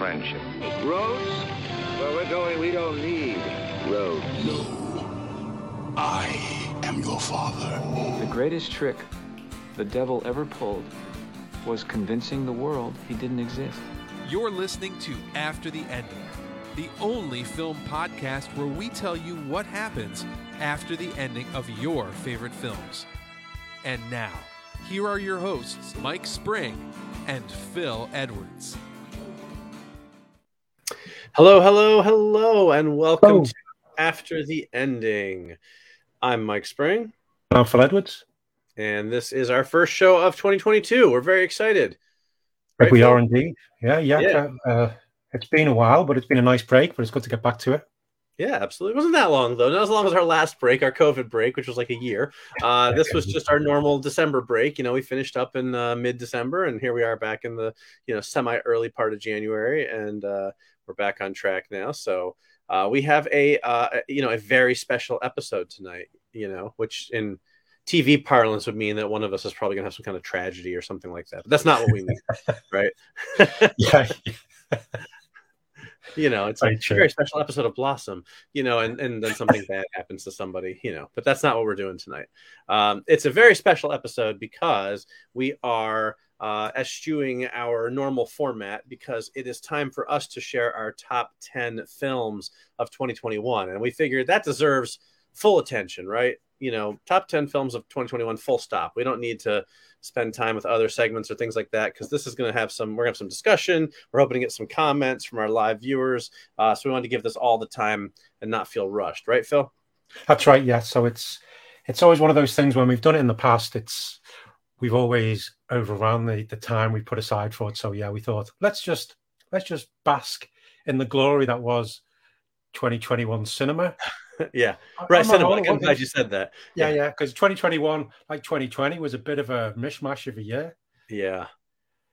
friendship. Roads? Where we're going, we don't need roads. No. I am your father. The greatest trick the devil ever pulled was convincing the world he didn't exist. You're listening to After the Ending, the only film podcast where we tell you what happens after the ending of your favorite films. And now, here are your hosts, Mike Spring and Phil Edwards. Hello, hello, hello, and welcome oh. to After the Ending. I'm Mike Spring. I'm Phil Edwards. And this is our first show of 2022. We're very excited. Right, we Phil? are indeed. Yeah, yeah. yeah. Uh, it's been a while, but it's been a nice break, but it's good to get back to it. Yeah, absolutely. It wasn't that long though. Not as long as our last break, our COVID break, which was like a year. Uh, this was just our normal December break. You know, we finished up in uh, mid-December, and here we are back in the you know semi-early part of January, and uh, we're back on track now. So uh, we have a uh, you know a very special episode tonight. You know, which in TV parlance would mean that one of us is probably going to have some kind of tragedy or something like that. But that's not what we mean, right? yeah you know, it's like a very special episode of Blossom, you know, and, and then something bad happens to somebody, you know, but that's not what we're doing tonight. Um, it's a very special episode because we are uh, eschewing our normal format because it is time for us to share our top 10 films of 2021. And we figured that deserves full attention, right? You know, top 10 films of 2021, full stop. We don't need to spend time with other segments or things like that because this is going to have some we're going to have some discussion we're hoping to get some comments from our live viewers uh, so we wanted to give this all the time and not feel rushed right phil that's right yeah so it's it's always one of those things when we've done it in the past it's we've always overrun the, the time we put aside for it so yeah we thought let's just let's just bask in the glory that was 2021 cinema yeah, right. Cinema. I'm glad you said that. Yeah, yeah, because yeah, 2021, like 2020, was a bit of a mishmash of a year. Yeah,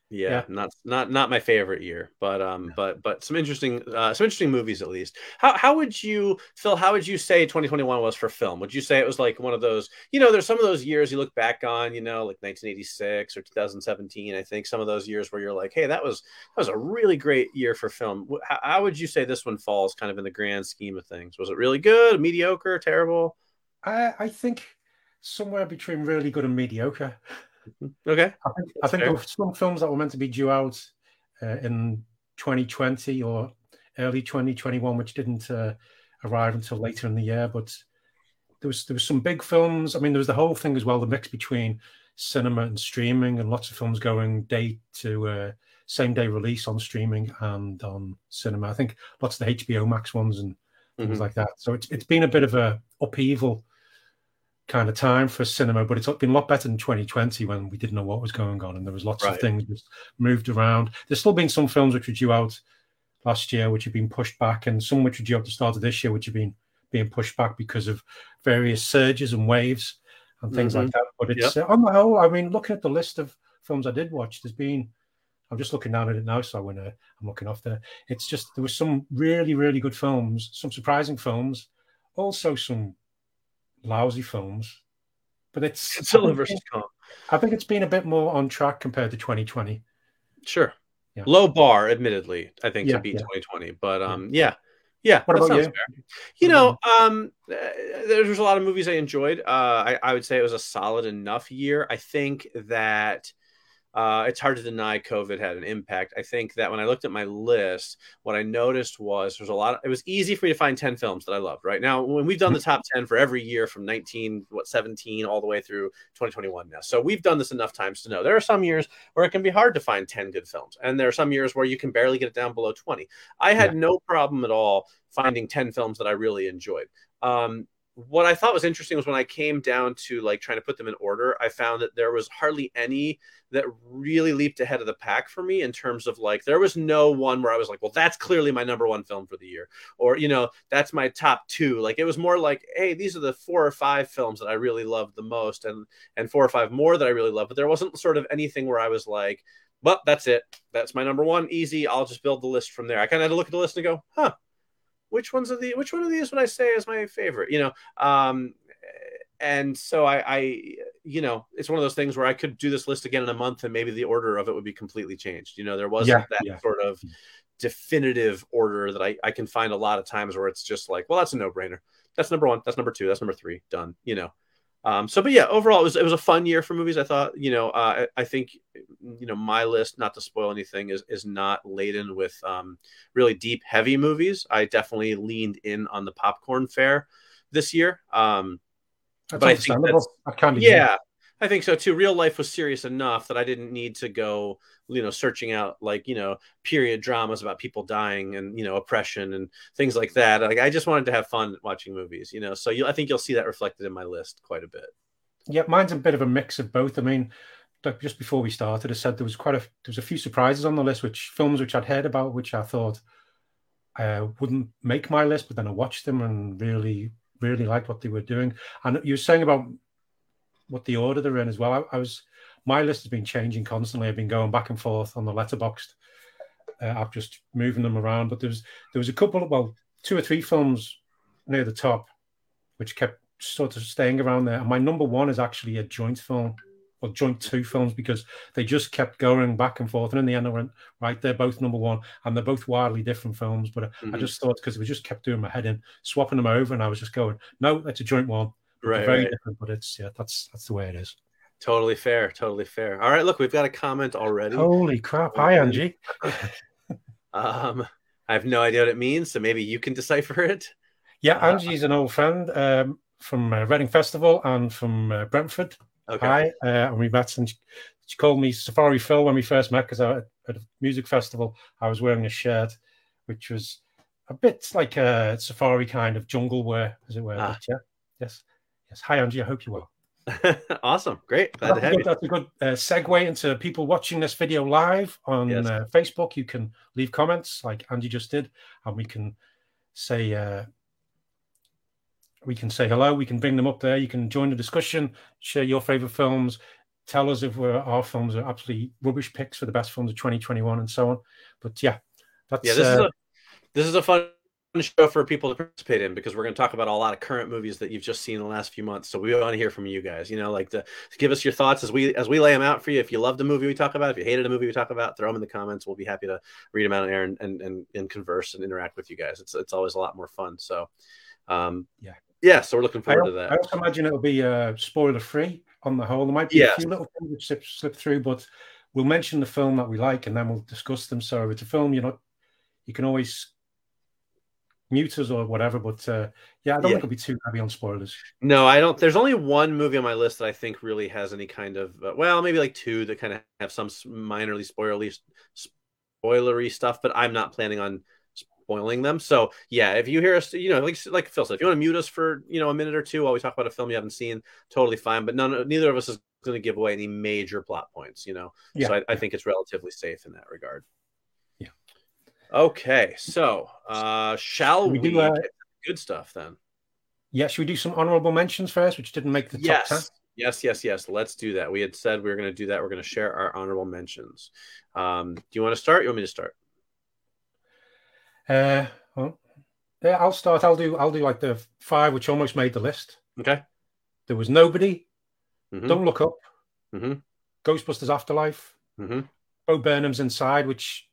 yeah, yeah, not not not my favorite year, but um, but but some interesting uh, some interesting movies at least. How how would you Phil? How would you say 2021 was for film? Would you say it was like one of those? You know, there's some of those years you look back on, you know, like 1986 or 2017. I think some of those years where you're like, hey, that was that was a really great year for film. How, how would you say this one falls, kind of in the grand scheme of things? Was it really good, mediocre, terrible? I I think somewhere between really good and mediocre. Okay. I think, I think there were some films that were meant to be due out uh, in 2020 or early 2021, which didn't uh, arrive until later in the year. But there was there was some big films. I mean, there was the whole thing as well, the mix between cinema and streaming, and lots of films going day to uh, same day release on streaming and on cinema. I think lots of the HBO Max ones and things mm-hmm. like that. So it's it's been a bit of a upheaval kind of time for cinema, but it's been a lot better than 2020 when we didn't know what was going on and there was lots right. of things just moved around. There's still been some films which were due out last year which have been pushed back, and some which were due out the start of this year which have been being pushed back because of various surges and waves and things mm-hmm. like that. But it's yep. uh, on the whole, I mean, looking at the list of films I did watch, there's been I'm just looking down at it now, so when uh, I'm looking off there, it's just there was some really, really good films, some surprising films, also some lousy films, but it's Godzilla versus Kong. I think it's been a bit more on track compared to 2020. Sure. Yeah. Low bar, admittedly, I think yeah, to beat yeah. 2020, but um, yeah, yeah. What about you? Fair. You know, um, uh, there's a lot of movies I enjoyed. Uh, I, I would say it was a solid enough year. I think that uh, it's hard to deny COVID had an impact. I think that when I looked at my list, what I noticed was there's a lot. Of, it was easy for me to find ten films that I loved. Right now, when we've done the top ten for every year from 19, what 17, all the way through 2021 now, so we've done this enough times to know there are some years where it can be hard to find 10 good films, and there are some years where you can barely get it down below 20. I had yeah. no problem at all finding 10 films that I really enjoyed. Um, what I thought was interesting was when I came down to like trying to put them in order, I found that there was hardly any that really leaped ahead of the pack for me in terms of like there was no one where I was like, well, that's clearly my number one film for the year, or you know, that's my top two. Like it was more like, hey, these are the four or five films that I really loved the most, and and four or five more that I really love. But there wasn't sort of anything where I was like, well, that's it, that's my number one, easy. I'll just build the list from there. I kind of had to look at the list and go, huh which ones of the which one of these would I say is my favorite? You know, um, and so I, I, you know, it's one of those things where I could do this list again in a month, and maybe the order of it would be completely changed. You know, there wasn't yeah, that yeah. sort of definitive order that I, I can find a lot of times where it's just like, well, that's a no brainer. That's number one. That's number two. That's number three. Done. You know. Um, so, but yeah, overall, it was it was a fun year for movies. I thought, you know, uh, I, I think, you know, my list, not to spoil anything, is is not laden with um, really deep, heavy movies. I definitely leaned in on the popcorn fare this year. Um, That's but I think that's- I kind of yeah, I think so too. Real life was serious enough that I didn't need to go, you know, searching out like you know period dramas about people dying and you know oppression and things like that. Like I just wanted to have fun watching movies, you know. So you, I think you'll see that reflected in my list quite a bit. Yeah, mine's a bit of a mix of both. I mean, like just before we started, I said there was quite a there was a few surprises on the list, which films which I'd heard about, which I thought uh, wouldn't make my list, but then I watched them and really, really liked what they were doing. And you were saying about what the order they're in as well. I, I was my list has been changing constantly. I've been going back and forth on the letterboxd. Uh, I'm just moving them around, but there was there was a couple of well, two or three films near the top, which kept sort of staying around there. And my number one is actually a joint film, or joint two films, because they just kept going back and forth. And in the end, I went, right, they're both number one, and they're both wildly different films. But I, I just thought because we just kept doing my head in, swapping them over, and I was just going, no, that's a joint one. Right, very right. different, but it's yeah, that's that's the way it is. Totally fair. Totally fair. All right, look, we've got a comment already. Holy crap! Hi, Angie. Um, I have no idea what it means, so maybe you can decipher it. Yeah, Uh, Angie's an old friend um, from uh, Reading Festival and from uh, Brentford. Okay. Hi, uh, and we met, and she, she called me Safari Phil when we first met because at a music festival I was wearing a shirt which was a bit like a safari kind of jungle wear, as it were. Ah. But yeah, yes, yes. Hi, Angie. I hope you well. awesome. Great. Glad That's a have good, you. that's a good uh, segue into people watching this video live on Yes. uh, Facebook. You can leave comments like Angie just did, and we can say uh, we can say hello. We can bring them up there. You can join the discussion, share your favorite films, tell us if we're, our films are absolutely rubbish picks for the best films of 2021, and so on. But yeah, that's Yeah, this is uh, a this is a fun show for people to participate in because we're going to talk about a lot of current movies that you've just seen in the last few months. So we want to hear from you guys. You know, like to, to give us your thoughts as we as we lay them out for you. If you loved the movie we talk about, if you hated a movie we talk about, throw them in the comments. We'll be happy to read them out on air and and, and, and converse and interact with you guys. It's it's always a lot more fun. So, um, Yeah. yeah. So we're looking forward to that. I that. also imagine it'll be uh, spoiler free on the whole. There might be a few little things which slip, slip through, but we'll mention the film that we like and then we'll discuss them. So if it's a film, you know, you can always mute us or whatever. But uh, yeah, I don't Yeah. think it'll be too heavy on spoilers. No, I don't. There's only one movie on my list that I think really has any kind of uh, well, maybe like two that kind of have some minorly spoilery spoilery stuff, but I'm not planning on spoiling them. So yeah, if you hear us, you know, like like Phil said, if you want to mute us for you know a minute or two while we talk about a film you haven't seen, totally fine. But none, neither of us is going to give away any major plot points. You know, Yeah. so I, I think it's relatively safe in that regard. Okay, so uh shall We we, do, uh, good stuff then? Yeah, should we do some honorable mentions first, which didn't make the top 10? yes yes yes yes let's do that we had said we were going to do that we're going to share our honorable mentions um, do you want to start you want me to start Uh, well, yeah, I'll start. I'll do. I'll do like the five, which almost made the list. okay There was nobody. Mhm. Don't look up. Mhm. Ghostbusters Afterlife. hmm Bo Burnham's Inside, which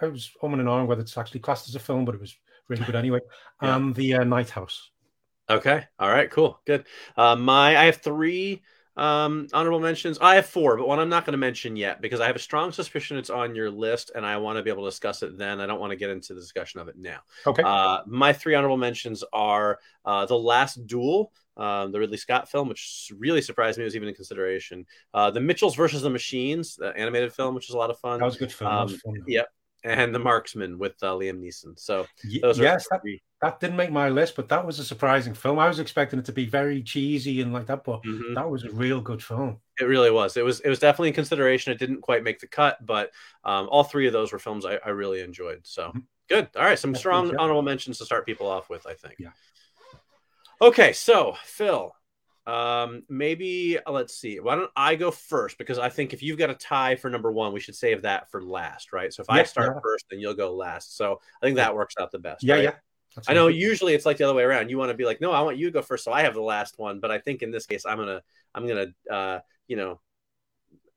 I was on and on whether it's actually classed as a film, but it was really good anyway. Yeah. And the uh, Night House. okay all right cool good uh, my i have three um, honorable mentions i have four but one i'm not going to mention yet because i have a strong suspicion it's on your list and i want to be able to discuss it then i don't want to get into the discussion of it now Okay. Uh, my three honorable mentions are uh, The Last Duel, um, the Ridley Scott film, which really surprised me was even in consideration. Uh, the Mitchells versus the Machines, the animated film, which is a lot of fun. that was a good film. was um, fun. yeah. And The Marksman with uh, Liam Neeson. So those are yes, that, that didn't make my list, but that was a surprising film. I was expecting it to be very cheesy and like that, but Mhm. that was a real good film. It really was. It was. It was definitely in consideration. It didn't quite make the cut, but um, all three of those were films I, I really enjoyed. So Mhm. good. All right, some strong honorable mentions to start people off with. I think. Yeah. Okay, so Phil, um, maybe uh, let's see. Why don't I go first? Because I think if you've got a tie for number one, we should save that for last, right? So if I start yeah. first, then you'll go last. So I think that works out the best. Yeah, right? yeah. That's I know good. usually it's like the other way around. You want to be like, no, I want you to go first, so I have the last one. But I think in this case, I'm gonna, I'm gonna, uh, you know,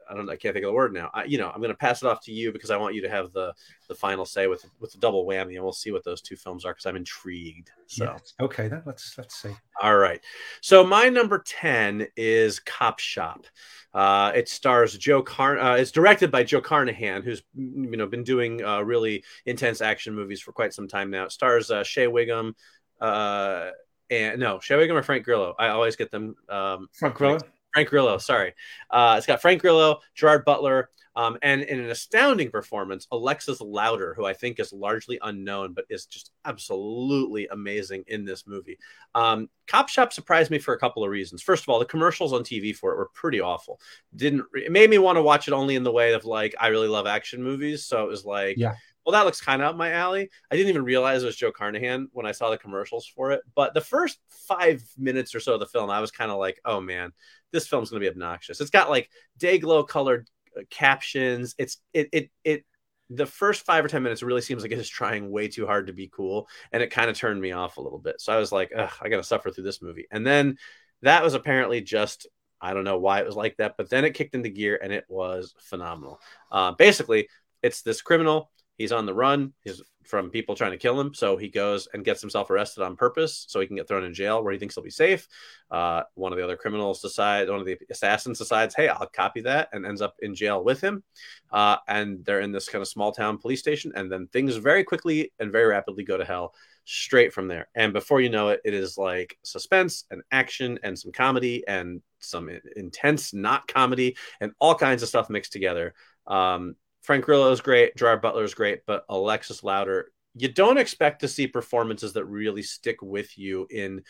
I don't I can't think of the word now. I, you know, I'm going to pass it off to you because I want you to have the the final say with with the double whammy, and we'll see what those two films are because I'm intrigued. So. Okay, then let's let's see. all right. So my number 10 is Cop Shop. Uh, it stars Joe Car. Uh, it's directed by Joe Carnahan, who's you know been doing uh, really intense action movies for quite some time now. It stars uh, Shea Whigham, uh, and no Shea Whigham or Frank Grillo. I always get them. Um, Frank Grillo. Frank Grillo, sorry. Uh, it's got Frank Grillo, Gerard Butler, um, and in an astounding performance, Alexis Louder, who I think is largely unknown, but is just absolutely amazing in this movie. Um, Cop Shop surprised me for a couple of reasons. First of all, the commercials on TV for it were pretty awful. Didn't it made me want to watch it only in the way of like I really love action movies, so it was like Yeah. well, that looks kind of up my alley. I didn't even realize it was Joe Carnahan when I saw the commercials for it. But the first five minutes or so of the film, I was kind of like, oh man, this film's going to be obnoxious. It's got like day glow colored uh, captions. It's it it it. The first five or ten minutes really seems like it is trying way too hard to be cool, and it kind of turned me off a little bit. So I was like, I got to suffer through this movie. And then that was apparently just I don't know why it was like that, but then it kicked into gear and it was phenomenal. Uh, basically, it's this criminal. He's on the run. He's from people trying to kill him. So he goes and gets himself arrested on purpose so he can get thrown in jail where he thinks he'll be safe. Uh, one of the other criminals decides, one of the assassins decides, hey, I'll copy that and ends up in jail with him. Uh, and they're in this kind of small town police station. And then things very quickly and very rapidly go to hell straight from there. And before you know it, it is like suspense and action and some comedy and some intense not comedy and all kinds of stuff mixed together. Um, Frank Grillo is great, Gerard Butler is great, but Alexis Louder, you don't expect to see performances that really stick with you in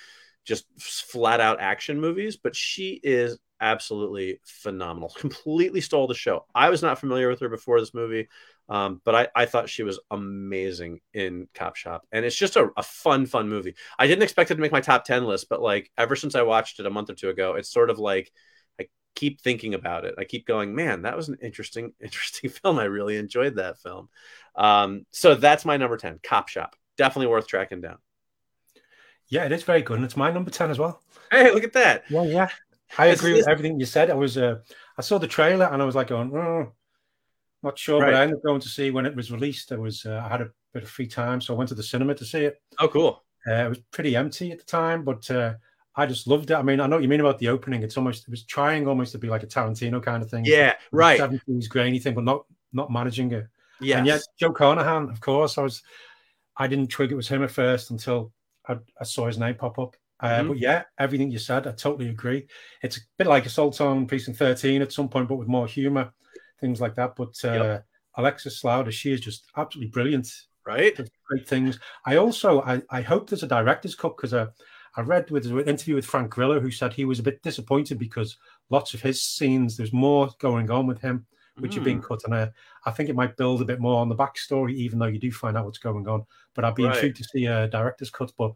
just flat out action movies, but she is absolutely phenomenal. Completely stole the show. I was not familiar with her before this movie, um, but I, I thought she was amazing in Cop Shop. And it's just a, a fun, fun movie. I didn't expect it to make my top 10 list, but like ever since I watched it a month or two ago, it's sort of like keep thinking about it. I keep going, man, that was an interesting, interesting film. I really enjoyed that film. Um, so that's my number 10, Cop Shop. Definitely worth tracking down. Yeah, it is very good, and it's my number ten as well. Hey, look at that. Yeah, yeah. I This agree with everything you said. I was, uh, I saw the trailer and I was like, going, oh, not sure, but I ended up going to see when it was released. I was, uh, I had a bit of free time, so I went to the cinema to see it. Oh, cool. Uh, it was pretty empty at the time, but uh, I just loved it. I mean, I know what you mean about the opening. It's almost, it was trying almost to be like a Tarantino kind of thing. Yeah, right. Seventies grainy thing, but not not managing it. Yeah. And yet, Joe Carnahan, of course, I was, I didn't twig it was him at first until I, I saw his name pop up. Uh, Mhm. But yeah, everything you said, I totally agree. It's a bit like Assault on Precinct 13 at some point, but with more humor, things like that. But uh, Yep. Alexis Louder, she is just absolutely brilliant. right. Great things. I also, I, I hope there's a director's cut because uh, I read with an interview with Frank Grillo who said he was a bit disappointed because lots of his scenes, there's more going on with him which have Hmm. been cut. And uh, I think it might build a bit more on the backstory, even though you do find out what's going on. But I'd be Right. intrigued to see a director's cut. But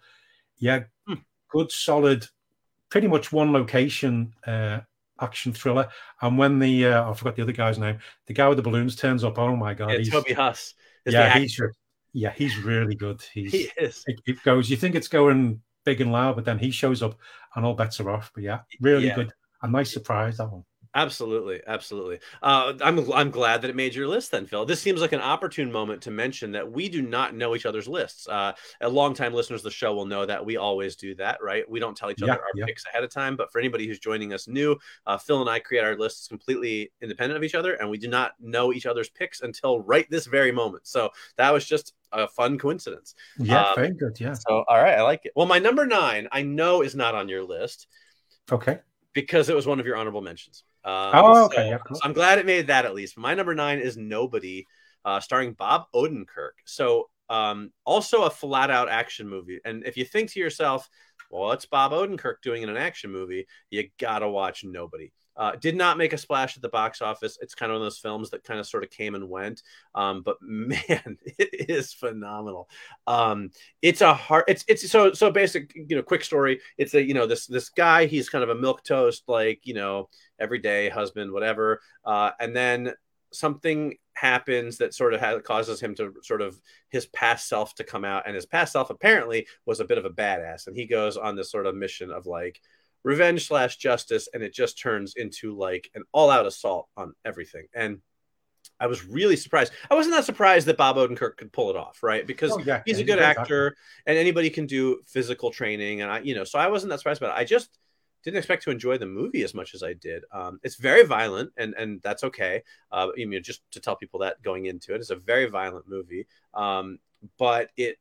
yeah, Hmm. good, solid, pretty much one location uh, action thriller. And when the uh, I forgot the other guy's name, the guy with the balloons turns up. Oh my god, Yeah, he's Toby Huss. Is yeah, he's yeah, he's really good. He's He is. it, it goes. You think it's going big and loud, but then he shows up, and all bets are off. But yeah, really Yeah. good. A nice surprise that one. Absolutely, absolutely. Uh, I'm I'm glad that it made your list then, Phil. This seems like an opportune moment to mention that we do not know each other's lists. Uh, a longtime listeners of the show will know that we always do that, right? We don't tell each Yeah, other our yeah. picks ahead of time. But for anybody who's joining us new, uh, Phil and I create our lists completely independent of each other, and we do not know each other's picks until right this very moment. So that was just a fun coincidence. Yeah, Um, very good. Yeah. So all right, I like it. Well, my number nine, I know is not on your list Okay. because it was one of your honorable mentions. Um, Oh, okay, so- yeah, cool. so I'm glad it made that at least. My number nine is Nobody, uh, starring Bob Odenkirk. So, um, also a flat out action movie. And if you think to yourself, well, what's Bob Odenkirk doing in an action movie? You gotta watch Nobody. Uh, did not make a splash at the box office. It's kind of one of those films that kind of sort of came and went. Um, but man, it is phenomenal. Um, it's a hard. It's it's so so basic. You know, quick story. It's a you know this this guy. He's kind of a milk toast, like you know, everyday husband, whatever. Uh, and then something happens that sort of has, causes him to sort of his past self to come out, and his past self apparently was a bit of a badass, and he goes on this sort of mission of like revenge slash justice, and it just turns into like an all out assault on everything. And I was really surprised. I wasn't that surprised that Bob Odenkirk could pull it off, right? Because Oh, yeah, he's a good actor, and anybody can do physical training, and I, you know, so I wasn't that surprised about it. I just didn't expect to enjoy the movie as much as I did. Um, it's very violent, and and that's okay. Uh, you know, just to tell people that going into it, it's a very violent movie. Um, but it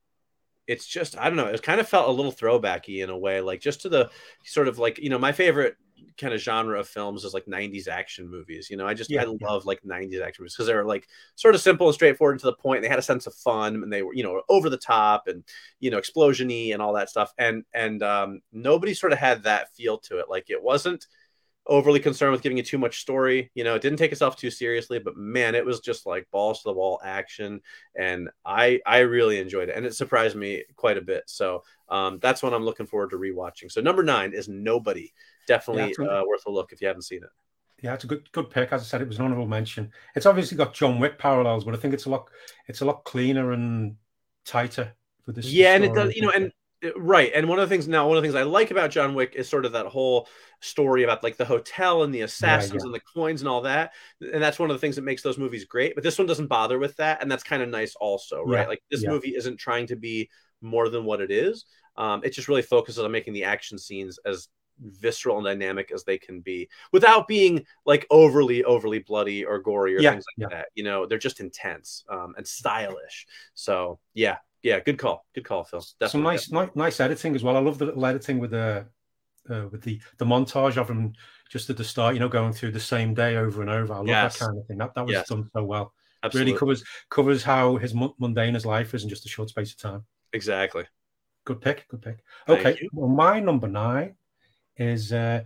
it's just I don't know. It kind of felt a little throwbacky in a way, like just to the sort of like you know my favorite kind of genre of films is like 90s action movies you know i just Yeah, i yeah. love like 90s action movies because they're like sort of simple and straightforward and to the point they had a sense of fun and they were you know over the top and you know explosiony and all that stuff and and um nobody sort of had that feel to it like it wasn't overly concerned with giving you too much story you know it didn't take itself too seriously but man it was just like balls to the wall action and i i really enjoyed it and it surprised me quite a bit so um that's what i'm looking forward to rewatching so number nine is nobody definitely Yeah, uh, worth a look if you haven't seen it Yeah, it's a good good pick. As I said, it was an honourable mention. It's obviously got John Wick parallels, but I think it's a lot it's a lot cleaner and tighter for this. yeah and it does you know and right and one of the things now one of the things i like about john wick is sort of that whole story about like the hotel and the assassins yeah. and the coins and all that and that's one of the things that makes those movies great but this one doesn't bother with that and that's kind of nice also right Yeah, like this yeah. movie isn't trying to be more than what it is um, it just really focuses on making the action scenes as visceral and dynamic as they can be without being like overly overly bloody or gory or Yeah, things like yeah. that you know they're just intense um, and stylish so yeah yeah good call good call phil some Definitely. nice, nice nice editing as well. I love the little editing with the uh, with the the montage of them just at the start. You know, going through the same day over and over. I love Yes. that kind of thing. That that was Yes. done so well. Absolutely. Really covers covers how his mundane his life is in just a short space of time. exactly Good pick. Good pick. Okay. Well, my number nine is uh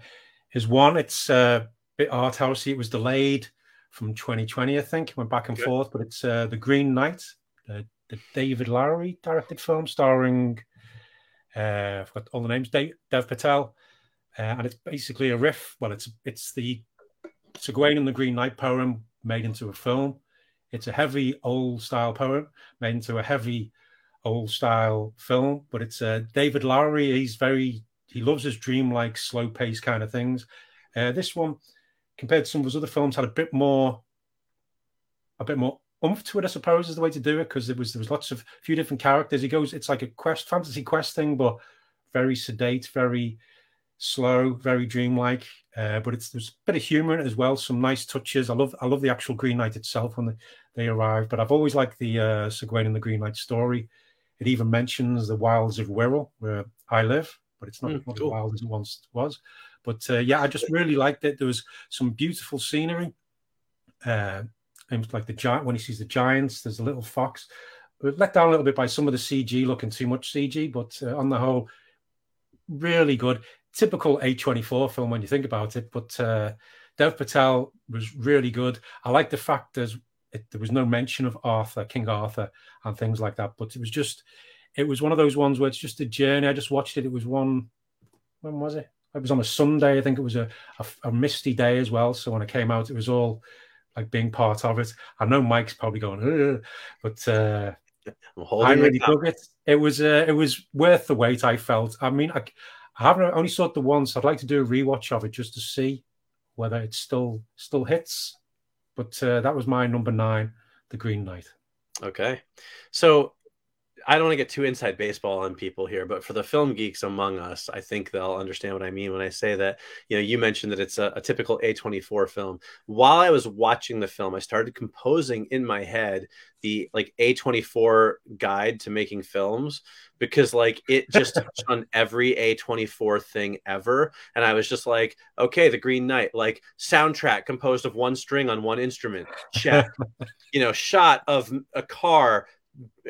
is one. It's uh, a bit art housey. It was delayed from 2020, I think. It went back and Okay. forth, but it's uh, the Green Knight, the, the David Lowery directed film starring uh, I've got all the names. Dave, Dev Patel, uh, and it's basically a riff. Well, it's it's the Gawain and the Green Knight poem made into a film. It's a heavy old style poem made into a heavy old style film, but it's uh, David Lowery. He's very he loves his dreamlike, slow pace kind of things. Uh, this one, compared to some of his other films, had a bit more a bit more oomph to it, I suppose, is the way to do it because there was there was lots of few different characters. He goes, it's like a quest, fantasy quest thing, but very sedate, very slow, very dreamlike. Uh, but it's there's a bit of humor in it as well, some nice touches. I love I love the actual Green Knight itself when they, they arrive. But I've always liked the uh, Sir Gawain and the Green Knight story. It even mentions the wilds of Wirral, where I live, but it's not, Mm, not cool. as wild as it once was. But uh, yeah, I just really liked it. There was some beautiful scenery. Uh, and like the giant when he sees the giants, there's a little fox. We're let down a little bit by some of the CG looking too much CG, but uh, on the whole, really good. Typical A24 film when you think about it. But uh, Dev Patel was really good. I like the fact there's it, there was no mention of Arthur, King Arthur, and things like that. But it was just, it was one of those ones where it's just a journey. I just watched it. It was one, when was it? It was on a Sunday. I think it was a, a, a misty day as well. So when it came out, it was all like being part of it. I know Mike's probably going, but uh, I'm I really dug it. It was uh, it was worth the wait. I felt. I mean, I, I haven't only saw it the once. I'd like to do a rewatch of it just to see whether it still still hits. But uh, that was my number nine, The Green Knight. Okay. So I don't want to get too inside baseball on people here, but for the film geeks among us, I think they'll understand what I mean when I say that, you know, you mentioned that it's a, a typical A24 film. While I was watching the film, I started composing in my head the like A24 guide to making films because like it just touched on every A24 thing ever. And I was just like, okay, the Green Knight, like soundtrack composed of one string on one instrument. Check. you know, shot of a car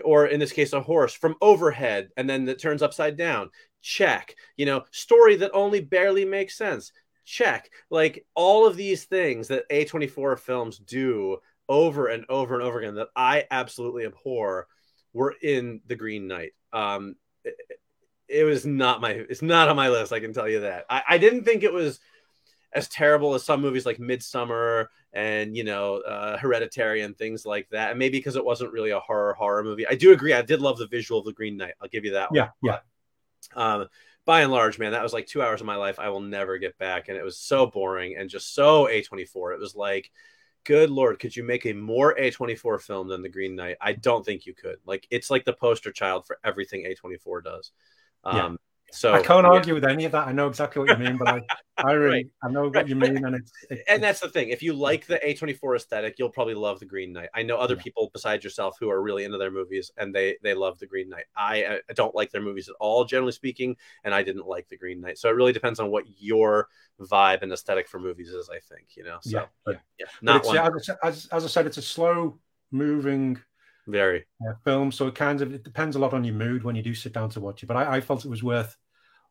or in this case a horse from overhead and then it turns upside down. Check. You know story that only barely makes sense. Check. Like all of these things that a24 films do over and over and over again that i absolutely abhor were in the green knight. Um it, it was not my it's not on my list i can tell you that. I, I didn't think it was as terrible as some movies like Midsommar and you know uh, Hereditary and things like that. And maybe because it wasn't really a horror horror movie. I do agree. I did love the visual of the Green Knight. I'll give you that. Yeah, yeah. Um, by and large, man, that was like two hours of my life I will never get back, and it was so boring and just so A24. It was like, good lord, could you make a more A24 film than The Green Knight? I don't think you could. Like, it's like the poster child for everything A24 does. Um, Yeah. So I can't yeah. argue with any of that. I know exactly what you mean, but I, I really, Right. I know what you mean, and it's, it, and that's the thing. If you like the A24 aesthetic, you'll probably love the Green Knight. I know other Yeah. people besides yourself who are really into their movies and they they love the Green Knight. I, I don't like their movies at all, generally speaking, and I didn't like the Green Knight. So it really depends on what your vibe and aesthetic for movies is. I think you know. So yeah, but yeah. yeah, But not it's, one as, as, as I said, it's a slow moving very. uh, film, so it kind of it depends a lot on your mood when you do sit down to watch it. But I, I felt it was worth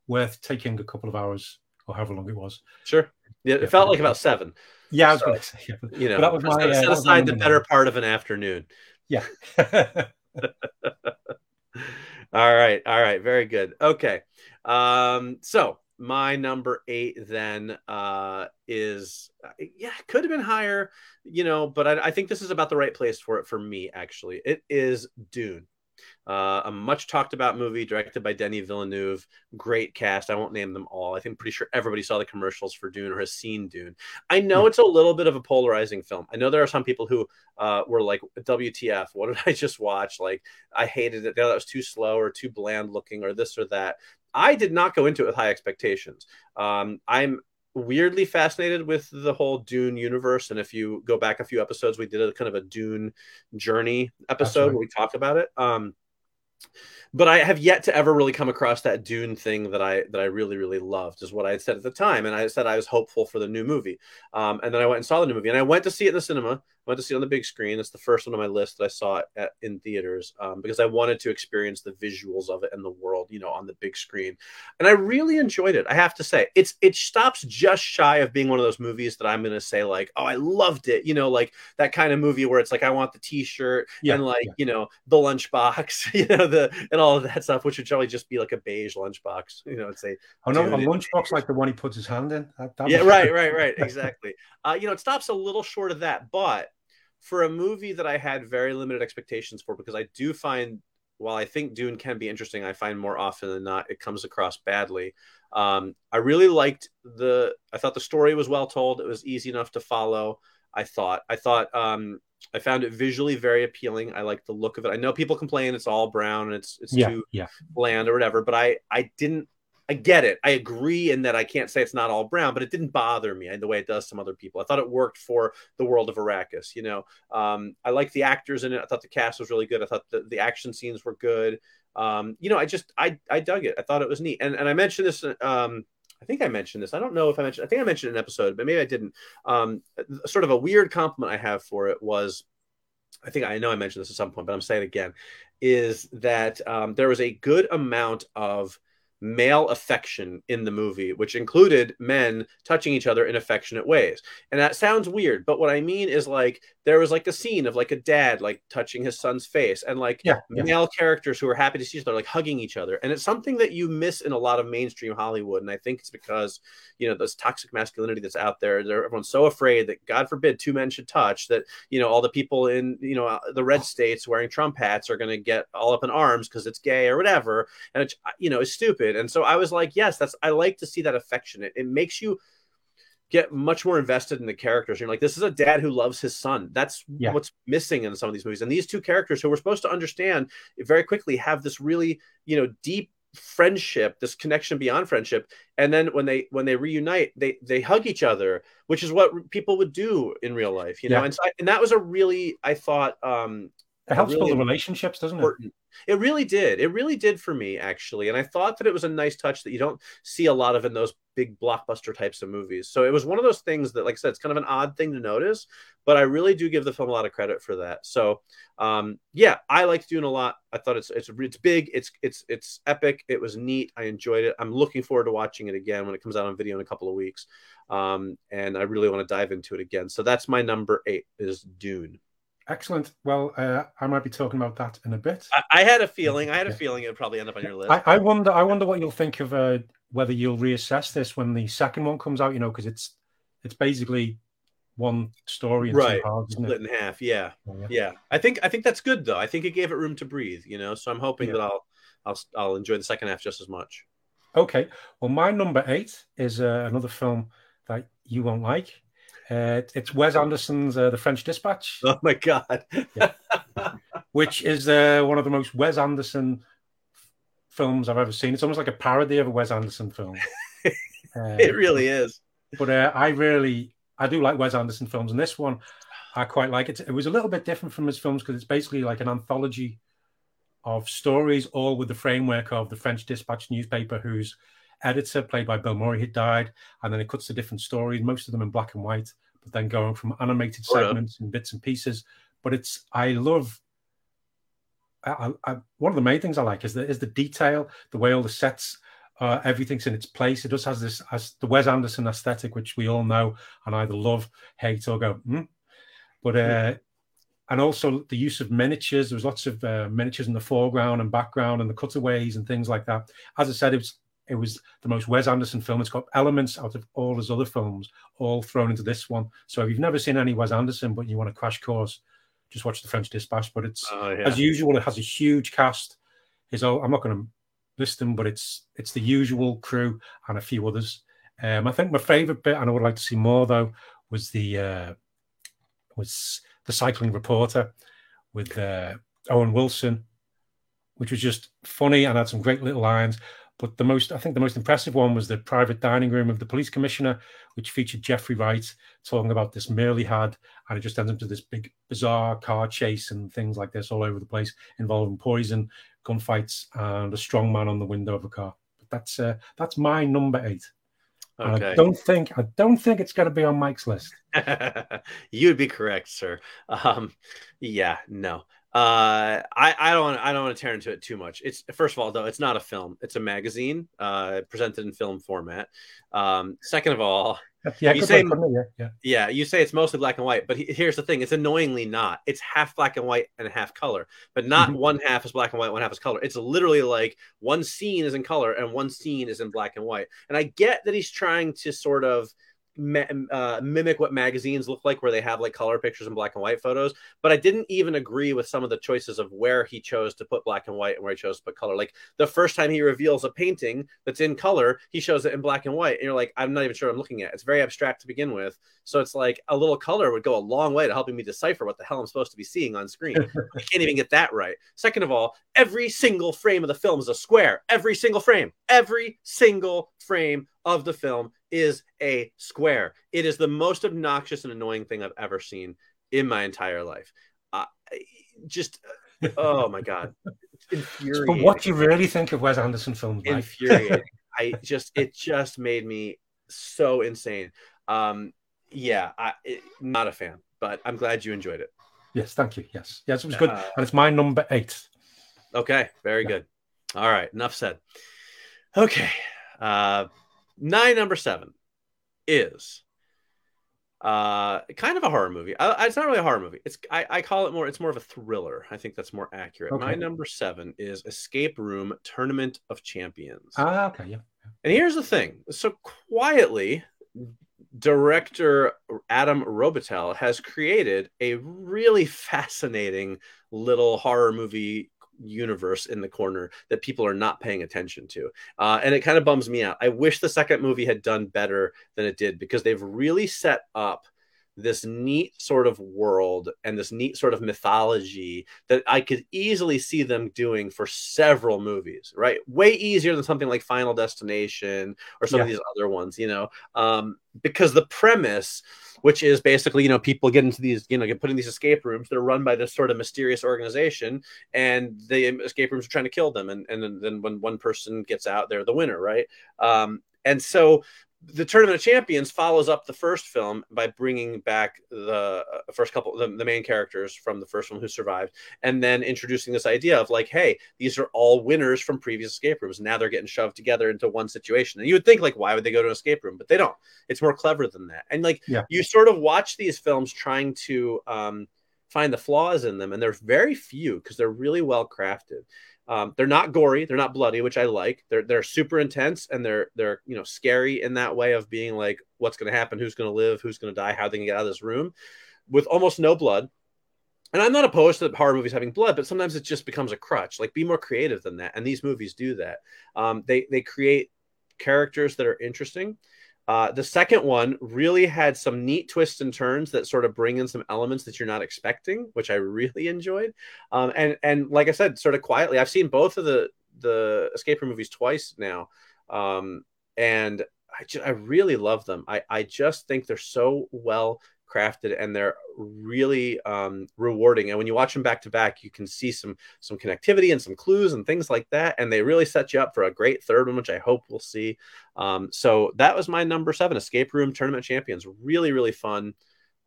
worth taking a couple of hours or however long it was. Sure. Yeah, it felt like about seven. Yeah, I was So, going to say, yeah, but- You know, But that was my, set, uh, aside the better part of an afternoon. yeah. all right all right very good okay um so my number eight then uh is yeah could have been higher you know but I, I think this is about the right place for it for me actually it is dune uh, a much talked about movie directed by Denis Villeneuve. Great cast. I won't name them all. I think pretty sure everybody saw the commercials for Dune or has seen Dune. I know it's a little bit of a polarizing film. I know there are some people who uh, were like, "WTF? What did I just watch? Like, I hated it. That was too slow or too bland looking or this or that." I did not go into it with high expectations. Um, I'm weirdly fascinated with the whole Dune universe, and if you go back a few episodes, we did a kind of a Dune journey episode right. where we talked about it. Um, but I have yet to ever really come across that Dune thing that I that I really really loved is what I had said at the time, and I said I was hopeful for the new movie. Um, and then I went and saw the new movie, and I went to see it in the cinema. Went to see it on the big screen. It's the first one on my list that I saw at, in theaters um, because I wanted to experience the visuals of it and the world, you know, on the big screen. And I really enjoyed it. I have to say, it's it stops just shy of being one of those movies that I'm going to say like, oh, I loved it. You know, like that kind of movie where it's like I want the T-shirt Yeah, and like yeah. you know the lunchbox, you know the and all of that stuff, which would probably just be like a beige lunchbox. You know, it's a Oh no, a lunchbox like the one he puts his hand in. That, that yeah, right, right, right, exactly. Uh, you know, it stops a little short of that, but for a movie that I had very limited expectations for, because I do find, while I think Dune can be interesting, I find more often than not it comes across badly. Um, I really liked the. I thought the story was well told. It was easy enough to follow. I thought. I thought. Um, I found it visually very appealing. I like the look of it. I know people complain it's all brown and it's it's Yeah, too yeah. bland or whatever, but I I didn't I get it. I agree in that I can't say it's not all brown, but it didn't bother me the way it does some other people. I thought it worked for the world of Arrakis. You know, um, I like the actors in it. I thought the cast was really good. I thought the, the action scenes were good. Um, you know, I just I I dug it. I thought it was neat. And and I mentioned this. Um, I think I mentioned this. I don't know if I mentioned. I think I mentioned an episode, but maybe I didn't. Um, sort of a weird compliment I have for it was. I think I know I mentioned this at some point, but I'm saying it again, is that um, there was a good amount of male affection in the movie, which included men touching each other in affectionate ways. And that sounds weird, but what I mean is like there was like a scene of like a dad like touching his son's face and like Yeah, yeah. male characters who are happy to see each other like hugging each other. And it's something that you miss in a lot of mainstream Hollywood. And I think it's because, you know, this toxic masculinity that's out there, they're, everyone's so afraid that God forbid two men should touch that, you know, all the people in, you know, the red states wearing Trump hats are going to get all up in arms because it's gay or whatever. And it's, you know, it's stupid. And so I was like, yes, that's, I like to see that affection. It, it makes you get much more invested in the characters. You're like, this is a dad who loves his son. That's Yeah. what's missing in some of these movies. And these two characters who we're supposed to understand very quickly have this really, you know, deep friendship, this connection beyond friendship. And then when they when they reunite, they they hug each other, which is what people would do in real life, you know. Yeah. And so I, and that was a really, I thought, um, It helps really build the relationships, doesn't it? important. It really did. It really did for me, actually. And I thought that it was a nice touch that you don't see a lot of in those big blockbuster types of movies. So it was one of those things that, like I said, it's kind of an odd thing to notice, but I really do give the film a lot of credit for that. So, um, yeah, I liked Dune a lot. I thought it's it's it's big. It's it's it's epic. It was neat. I enjoyed it. I'm looking forward to watching it again when it comes out on video in a couple of weeks. Um, and I really want to dive into it again. So that's my number eight is Dune. Excellent. Well, uh, I might be talking about that in a bit. I, I had a feeling. I had a Yeah. feeling it would probably end up on your list. I, I wonder. I wonder what you'll think of uh, whether you'll reassess this when the second one comes out. You know, because it's it's basically one story in Right. two halves, isn't split it? in half. Yeah, Yeah. yeah. I think I think that's good though. I think it gave it room to breathe. You know, so I'm hoping Yeah. that I'll I'll I'll enjoy the second half just as much. Okay. Well, my number eight is uh, another film that you won't like. Uh, it's Wes Anderson's uh, The French Dispatch. Oh my god! Yeah. Which is uh, one of the most Wes Anderson films I've ever seen. It's almost like a parody of a Wes Anderson film. Uh, it really is. But uh, I really, I do like Wes Anderson films, and this one I quite like. It. It was a little bit different from his films because it's basically like an anthology of stories, all with the framework of the French Dispatch newspaper, whose editor, played by Bill Murray, had died, and then it cuts to different stories, most of them in black and white, but then going from animated segments and bits and pieces. But it's I love. I, I, one of the main things I like is the is the detail, the way all the sets, uh, everything's in its place. It just has this as the Wes Anderson aesthetic, which we all know and either love, hate, or go. Hmm. But uh, and also the use of miniatures. There was lots of uh, miniatures in the foreground and background, and the cutaways and things like that. As I said, it was it was the most Wes Anderson film. It's got elements out of all his other films, all thrown into this one. So if you've never seen any Wes Anderson, but you want a crash course, just watch The French Dispatch. But it's Oh, yeah. as usual, it has a huge cast. His own, I'm not going to list them, but it's it's the usual crew and a few others. Um, I think my favourite bit, and I would like to see more though, was the uh, was the cycling reporter with uh, Owen Wilson, which was just funny and had some great little lines. But the most, I think, the most impressive one was the private dining room of the police commissioner, which featured Jeffrey Wright talking about this meal he had, and it just ends up to this big, bizarre car chase and things like this all over the place, involving poison, gunfights, and a strong man on the window of a car. But that's uh, that's my number eight. And I don't think I don't think it's going to be on Mike's list. you would be correct, sir. Um, yeah, no. Uh, I, I don't I don't want to tear into it too much. It's first of all though, it's not a film. It's a magazine, uh, presented in film format. Um, second of all, Yeah, You say- way, couldn't it? yeah, yeah. you say it's mostly black and white, but he- here's the thing: it's annoyingly not. It's half black and white and half color, but not Mhm. one half is black and white, one half is color. It's literally like one scene is in color and one scene is in black and white. And I get that he's trying to sort of uh, mimic what magazines look like, where they have like color pictures and black and white photos. But I didn't even agree with some of the choices of where he chose to put black and white and where he chose to put color. Like the first time he reveals a painting that's in color, he shows it in black and white, and you're like, I'm not even sure what I'm looking at. It's very abstract to begin with. So it's like a little color would go a long way to helping me decipher what the hell I'm supposed to be seeing on screen. I can't even get that right. Second of all, every single frame of the film is a square. Every single frame, every single frame of the film is a square. It is the most obnoxious and annoying thing I've ever seen in my entire life. Uh, just, oh my god, It's But what do you really think of Wes Anderson films, Mike? infuriating. I just it just made me so insane. Um, yeah, I it, not a fan, but I'm glad you enjoyed it. Yes, thank you. Yes, yes, it was good, Uh, and it's my number eight. Okay, very Yeah. good. All right, enough said. Okay, uh, nine number seven is uh kind of a horror movie. I, it's not really a horror movie. It's I, I call it more. It's more of a thriller. I think that's more accurate. My number seven is Escape Room Tournament of Champions. Ah, okay, yeah. And here's the thing. So quietly, director Adam Robitel has created a really fascinating little horror movie universe in the corner that people are not paying attention to. Uh, and it kind of bums me out. I wish the second movie had done better than it did because they've really set up this neat sort of world and this neat sort of mythology that I could easily see them doing for several movies, right? Way easier than something like Final Destination or some of these other ones, you know, um, because the premise, which is basically, you know, people get into these, you know, get put in these escape rooms. They're run by this sort of mysterious organization, and the escape rooms are trying to kill them. And and then, then when one person gets out, they're the winner, right? Um, and so the tournament of champions follows up the first film by bringing back the uh, first couple the, the main characters from the first one who survived and then introducing this idea of like hey these are all winners from previous escape rooms. Now they're getting shoved together into one situation. And you would think like why would they go to an escape room? But they don't. It's more clever than that. And like Yeah. you sort of watch these films trying to um, find the flaws in them and there's very few because they're really well crafted um, they're not gory, they're not bloody, which I like. They're they're super intense and they're they're you know scary in that way of being like what's going to happen, who's going to live, who's going to die, how they can get out of this room, with almost no blood. And I'm not opposed to horror movies having blood, but sometimes it just becomes a crutch. Like be more creative than that, and these movies do that. Um, they they create characters that are interesting. Uh, the second one really had some neat twists and turns that sort of bring in some elements that you're not expecting, which I really enjoyed. Um, and and like I said, sort of quietly, I've seen both of the the escape room movies twice now, um, and I just, I really love them. I I just think they're so well crafted and they're really um, rewarding. And when you watch them back to back, you can see some some connectivity and some clues and things like that. And they really set you up for a great third one, which I hope we'll see. Um, so that was my number seven, Escape Room Tournament Champions. Really, really fun.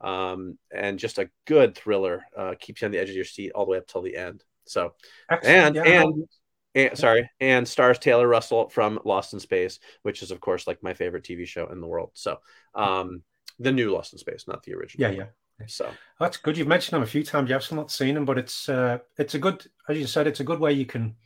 Um, and just a good thriller. Uh, keeps you on the edge of your seat all the way up till the end. So, Excellent. and yeah. and and, sorry, and stars Taylor Russell from Lost in Space, which is of course like my favorite TV show in the world. So, um, the new Lost in Space, not the original. Yeah, yeah. So that's good. You've mentioned them a few times. You've still not seen them, but it's uh, it's a good, as you said, it's a good way you can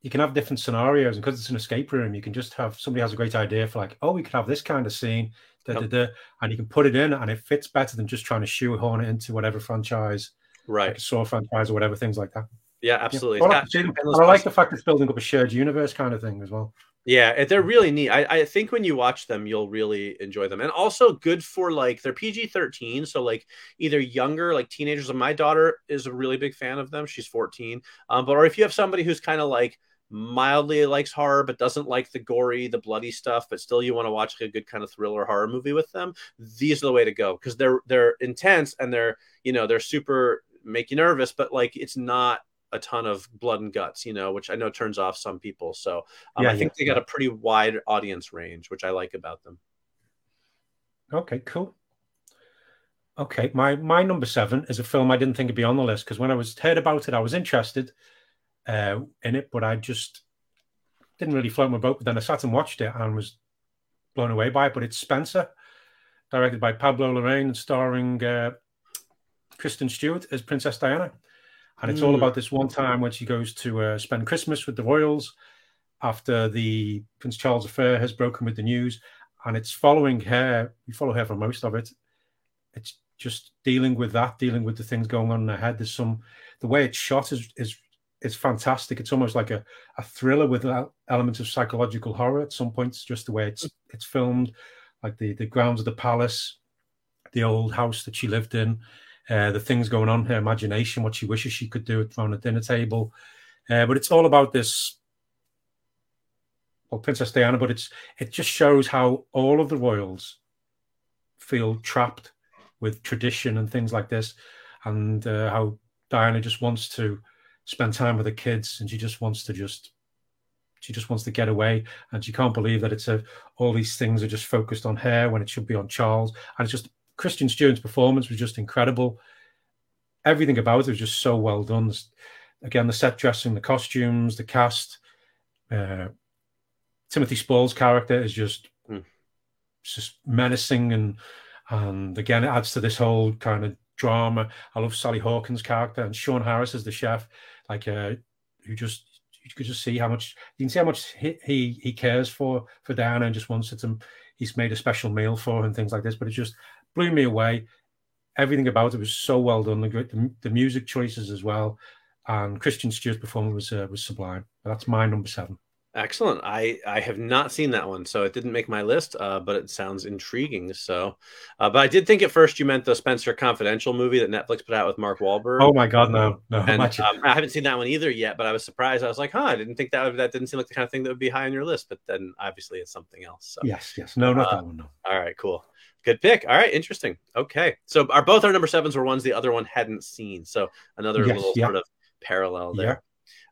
you can have different scenarios, and because it's an escape room, you can just have somebody has a great idea for like, oh, we could have this kind of scene, da, yep. da, da, and you can put it in, and it fits better than just trying to shoehorn it into whatever franchise, right? Like Saw franchise or whatever, things like that. Yeah, absolutely. Yeah. I, I like the fact it's building up a shared universe kind of thing as well. Yeah, they're really neat. I, I think when you watch them, you'll really enjoy them, and also good for like they're PG thirteen, so like either younger, like teenagers. And my daughter is a really big fan of them. She's fourteen, um, but or if you have somebody who's kind of like mildly likes horror but doesn't like the gory, the bloody stuff, but still you want to watch like a good kind of thriller horror movie with them, these are the way to go because they're they're intense and they're you know they're super make you nervous, but like it's not a ton of blood and guts, you know, which I know turns off some people. So um, yeah, I think yeah, they got a pretty wide audience range, which I like about them. Okay, cool. Okay, my my number seven is a film I didn't think would be on the list because when I was heard about it, I was interested uh, in it, but I just didn't really float my boat. But then I sat and watched it and was blown away by it. But it's Spencer, directed by Pablo Larraín and starring uh, Kristen Stewart as Princess Diana. And it's mm. all about this one time when she goes to uh, spend Christmas with the royals after the Prince Charles affair has broken with the news. And it's following her. We follow her for most of it. It's just dealing with that, dealing with the things going on in her head. There's some, the way it's shot is is is fantastic. It's almost like a, a thriller with elements of psychological horror at some points, just the way it's it's filmed, like the the grounds of the palace, the old house that she lived in uh, the things going on, her imagination, what she wishes she could do around a dinner table. Uh, but it's all about this, well, Princess Diana. But it's it just shows how all of the royals feel trapped with tradition and things like this, and uh, how Diana just wants to spend time with the kids, and she just wants to just she just wants to get away and she can't believe that it's a all these things are just focused on her when it should be on charles and it's just Kristen Stewart's performance was just incredible. Everything about it was just so well done. Again, the set dressing, the costumes, the cast. Uh, Timothy Spall's character is just mm. just menacing and and again it adds to this whole kind of drama. I love Sally Hawkins' character and Sean Harris as the chef, like uh, who just you could just see how much you can see how much he he, he cares for for Diana and just wants it to. He's made a special meal for her and things like this, but it's just blew me away. Everything about it was so well done. The, the, the music choices as well, and Kristen Stewart's performance was uh, was sublime. That's my number seven. Excellent. I I have not seen that one, so it didn't make my list. Uh, but it sounds intriguing. So, uh, but I did think at first you meant the Spencer Confidential movie that Netflix put out with Mark Wahlberg. Oh my God, no, no. And, um, I haven't seen that one either yet. But I was surprised. I was like, huh, I didn't think that would, that didn't seem like the kind of thing that would be high on your list. But then obviously it's something else. So. Yes, yes, no, not uh, that one. No. All right, cool. Good pick. All right, interesting. Okay, so our both our number sevens were ones the other one hadn't seen. So another yes, little yeah. sort of parallel there.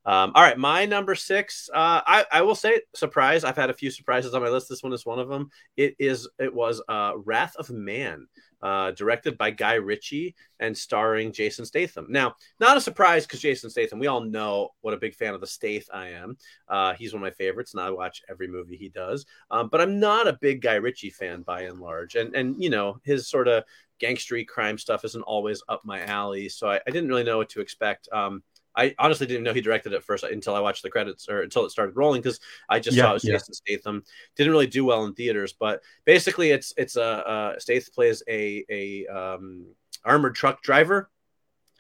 Yeah. Um, all right, my number six. Uh, I I will say surprise. I've had a few surprises on my list. This one is one of them. It is. It was uh, Wrath of Man uh, directed by Guy Ritchie and starring Jason Statham. Now, not a surprise because Jason Statham, we all know what a big fan of the Stath I am. Uh, he's one of my favorites, and I watch every movie he does. Um, but I'm not a big Guy Ritchie fan by and large, and and you know his sort of gangstery crime stuff isn't always up my alley, so I, I didn't really know what to expect. Um, I honestly didn't know he directed it first until I watched the credits or until it started rolling because I just yeah, saw it was yeah. Jason Statham. Didn't really do well in theaters, but basically it's it's a uh, Statham plays a a um, armored truck driver.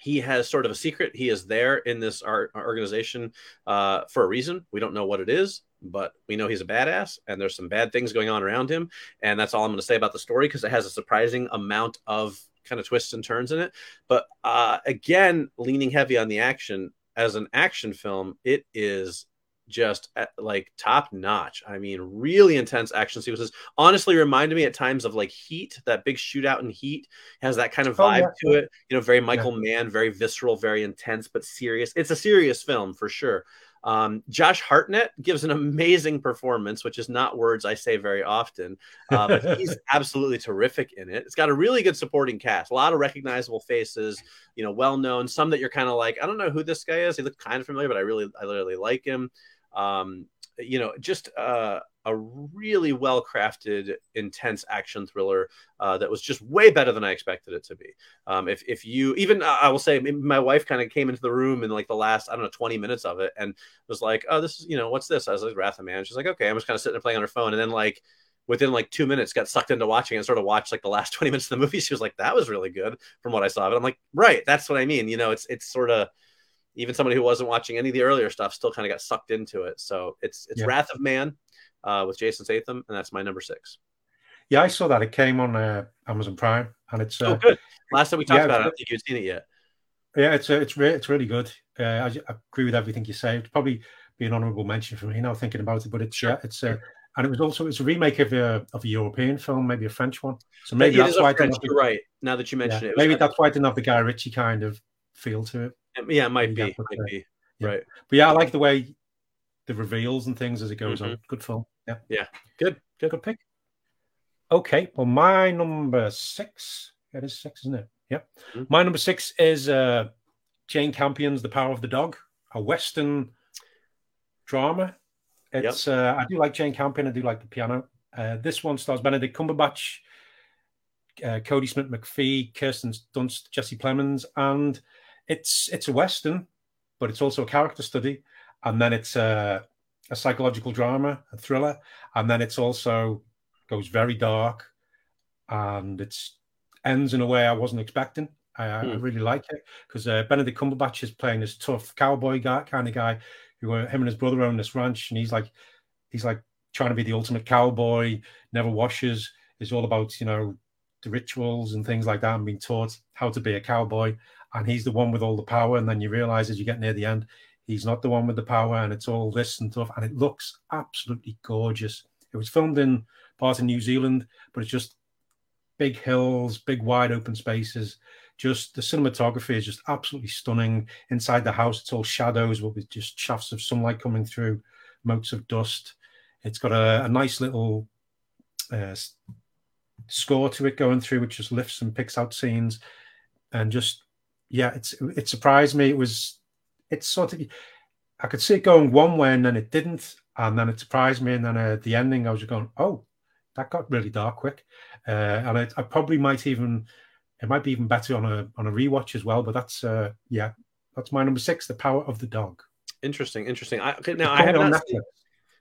He has sort of a secret. He is there in this art organization uh, for a reason. We don't know what it is but we know he's a badass, and there's some bad things going on around him, and that's all I'm going to say about the story because it has a surprising amount of kind of twists and turns in it. But uh, again, leaning heavy on the action as an action film, it is just uh, like top notch. I mean, really intense action sequences. Honestly, reminded me at times of like Heat, that big shootout in Heat has that kind of Oh, vibe yeah. to it. You know, very Michael Mann, very visceral, very intense, but serious. It's a serious film for sure. Um, Josh Hartnett gives an amazing performance, which is not words I say very often, uh, but he's absolutely terrific in it. It's got a really good supporting cast, a lot of recognizable faces, you know, well known. Some that you're kind of like, I don't know who this guy is. He looked kind of familiar, but I really, I really like him. Um, you know, just uh, a really well crafted, intense action thriller uh, that was just way better than I expected it to be. Um, if if you even I will say my wife kind of came into the room in like the last I don't know 20 minutes of it and was like, oh, this is you know what's this? I was like Wrath of Man. She's like, okay, I'm just kind of sitting there playing on her phone, and then like within like two minutes got sucked into watching and sort of watched like the last 20 minutes of the movie. She was like, that was really good from what I saw. But I'm like, right, that's what I mean. You know, it's it's sort of even somebody who wasn't watching any of the earlier stuff still kind of got sucked into it. So it's it's Yeah. Wrath of Man uh, with Jason Statham, and that's my number six. Yeah, I saw that. It came on uh, Amazon Prime, and it's uh, oh, good. Last time we talked yeah, about it, I don't think you'd seen it yet. yeah, it's uh, it's re- it's really good. Uh, I, I agree with everything you say. It'd probably be an honourable mention for me now thinking about it, but it's yeah, it's uh, and it was also it's a remake of a of a European film, maybe a French one. So maybe that's why French, didn't have you're the, right. Now that you yeah, it, it maybe that's why it didn't have the Guy Ritchie kind of feel to it. Yeah, it might be, might be yeah. right. But yeah, I like the way the reveals and things as it goes on. Good film. Yeah. Yeah, good, good. Good pick. Okay, well, my number six. It is six, isn't it? Yep. Mhm. My number six is uh, Jane Campion's The Power of the Dog, a Western drama. It's uh, I do like Jane Campion. I do like the piano. Uh, this one stars Benedict Cumberbatch, uh, Kodi Smit-McPhee, Kirsten Dunst, Jesse Plemons, and it's it's a Western, but it's also a character study, and then it's uh, a psychological drama, a thriller, and then it's also goes very dark, and it's ends in a way I wasn't expecting. I, I Hmm. really like it because uh, Benedict Cumberbatch is playing this tough cowboy guy kind of guy who uh, him and his brother own this ranch, and he's like he's like trying to be the ultimate cowboy, never washes. It's all about you know the rituals and things like that, and being taught how to be a cowboy. And he's the one with all the power, and then you realize as you get near the end, he's not the one with the power, and it's all this and stuff, and it looks absolutely gorgeous. It was filmed in part of New Zealand, but it's just big hills, big wide open spaces. Just the cinematography is just absolutely stunning. Inside the house, it's all shadows, but with just shafts of sunlight coming through, motes of dust. It's got a, a nice little uh, score to it going through, which just lifts and picks out scenes, and just yeah, it's it surprised me. It was it's sort of I could see it going one way and then it didn't, and then it surprised me, and then uh, at the ending I was just going, oh, that got really dark quick, uh, and I, I probably might even it might be even better on a on a rewatch as well. But that's uh, yeah, that's my number six, The Power of the Dog. Interesting, interesting. I, okay, now I have not Netflix. seen,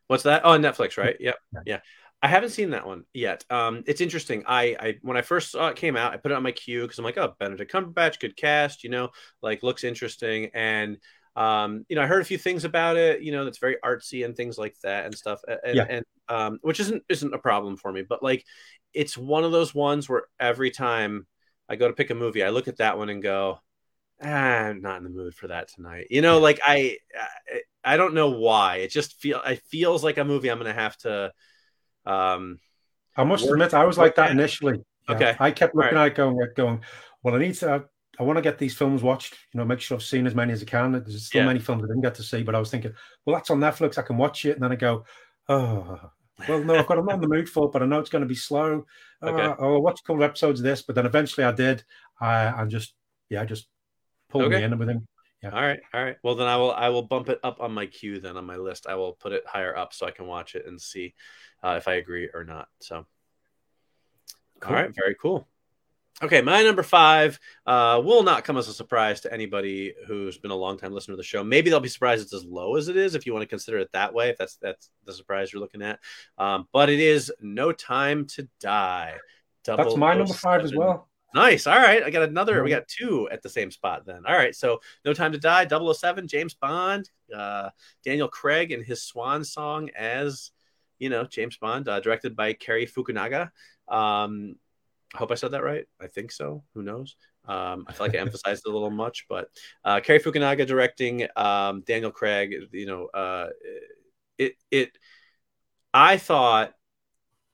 what's that? Oh, on Netflix, right? Yep, Yeah. yeah. I haven't seen that one yet. Um, it's interesting. I, I when I first saw it came out, I put it on my queue because I'm like, oh, Benedict Cumberbatch, good cast, you know, like looks interesting, and um, you know, I heard a few things about it, you know, that's very artsy and things like that and stuff, and, Yeah. and um, which isn't isn't a problem for me, but like, it's one of those ones where every time I go to pick a movie, I look at that one and go, ah, I'm not in the mood for that tonight. You know, like I, I, I don't know why. It just feel it feels like a movie I'm gonna have to. Um, I must Work- admit, I was like that initially. Yeah. Okay. I kept looking All at it going, going, well, I need to, I, I want to get these films watched, you know, make sure I've seen as many as I can. There's still Yeah. many films I didn't get to see, but I was thinking, well, that's on Netflix. I can watch it. And then I go, oh, well, no, I've got, I'm not in the mood for it, but I know it's going to be slow. Uh, Okay. Oh, I'll watch a couple of episodes of this. But then eventually I did. I, and just, yeah, just pulled Okay. me in with him. all right, all right. Well, then I will I will bump it up on my queue then on my list. I will put it higher up so I can watch it and see uh, if I agree or not. So, Cool. all right, very cool. Okay, my number five uh, will not come as a surprise to anybody who's been a long time listener to the show. Maybe they'll be surprised it's as low as it is, if you want to consider it that way. If that's that's the surprise you're looking at, um, but it is No Time to Die. That's my number five as well. Nice. All right. I got another. We got two at the same spot then. All right. So No Time to Die, 007, James Bond, uh, Daniel Craig and his swan song as, you know, James Bond, uh, directed by Cary Fukunaga. Um, I hope I said that right. I think so. Who knows? Um, I feel like I emphasized it a little much, but uh, Cary Fukunaga directing, um, Daniel Craig, you know, uh, it, it, I thought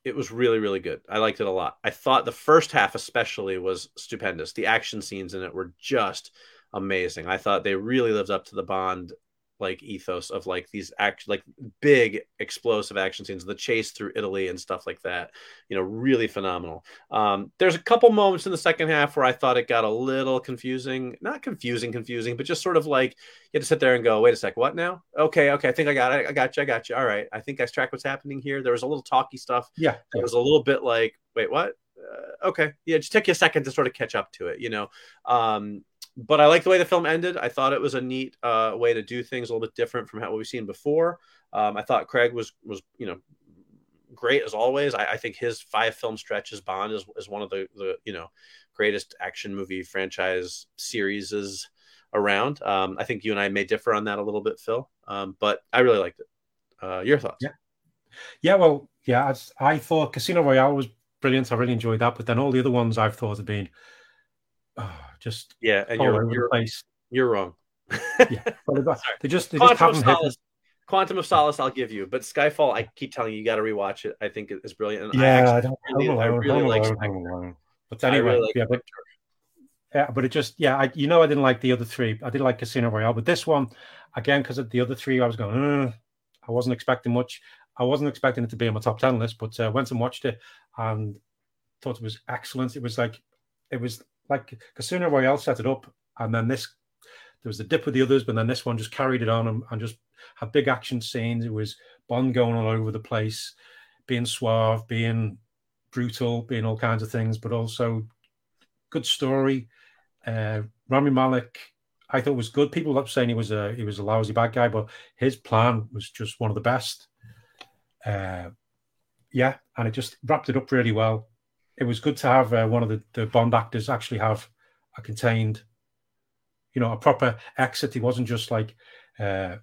it was really really good. I liked it a lot. I thought the first half especially was stupendous. The action scenes in it were just amazing. I thought they really lived up to the bond like ethos of like these act like big explosive action scenes the chase through italy and stuff like that you know really phenomenal. Um there's a couple moments in the second half where i thought it got a little confusing not confusing confusing but just sort of like you had to sit there and go wait a sec what now? Okay okay i think i got it i got you i got you all right i think i track what's happening here. There was a little talky stuff. Yeah. it was a little bit like wait what? Uh, okay yeah just take you a second to sort of catch up to it you know? Um but I like the way the film ended. I thought it was a neat uh, way to do things, a little bit different from how we've seen before. Um, I thought Craig was was you know great as always. I, I think his five film stretch as Bond is, is one of the the you know greatest action movie franchise series around. Um, I think you and I may differ on that a little bit, Phil, um, but I really liked it. Uh, your thoughts? Yeah. Yeah, well, yeah, as I thought Casino Royale was brilliant. I really enjoyed that, but then all the other ones I've thought have been oh, just Yeah, and all you're over you're, place. you're wrong. Yeah, well, they, just they just Quantum of haven't hit. Solace. Quantum of Solace, I'll give you, but Skyfall, I keep telling you, you got to rewatch it. I think it is brilliant. And I Yeah, I actually don't. really- I really Home like Alone, Skyfall. Home Alone. But anyway, really yeah, but yeah, but it just yeah, I you know I didn't like the other three. I did like Casino Royale, but this one again because of the other three, I was going. "Uh," I wasn't expecting much. I wasn't expecting it to be on my top ten list, but uh, went and watched it and thought it was excellent. It was like it was like Casino Royale set it up, and then this there was the dip with the others, but then this one just carried it on and, and just had big action scenes. It was Bond going all over the place, being suave, being brutal, being all kinds of things, but also good story. Uh, Rami Malek, I thought was good. People kept saying he was a he was a lousy bad guy, but his plan was just one of the best. Uh, yeah, and it just wrapped it up really well. It was good to have uh, one of the, the Bond actors actually have a contained, you know, a proper exit. He wasn't just like, uh,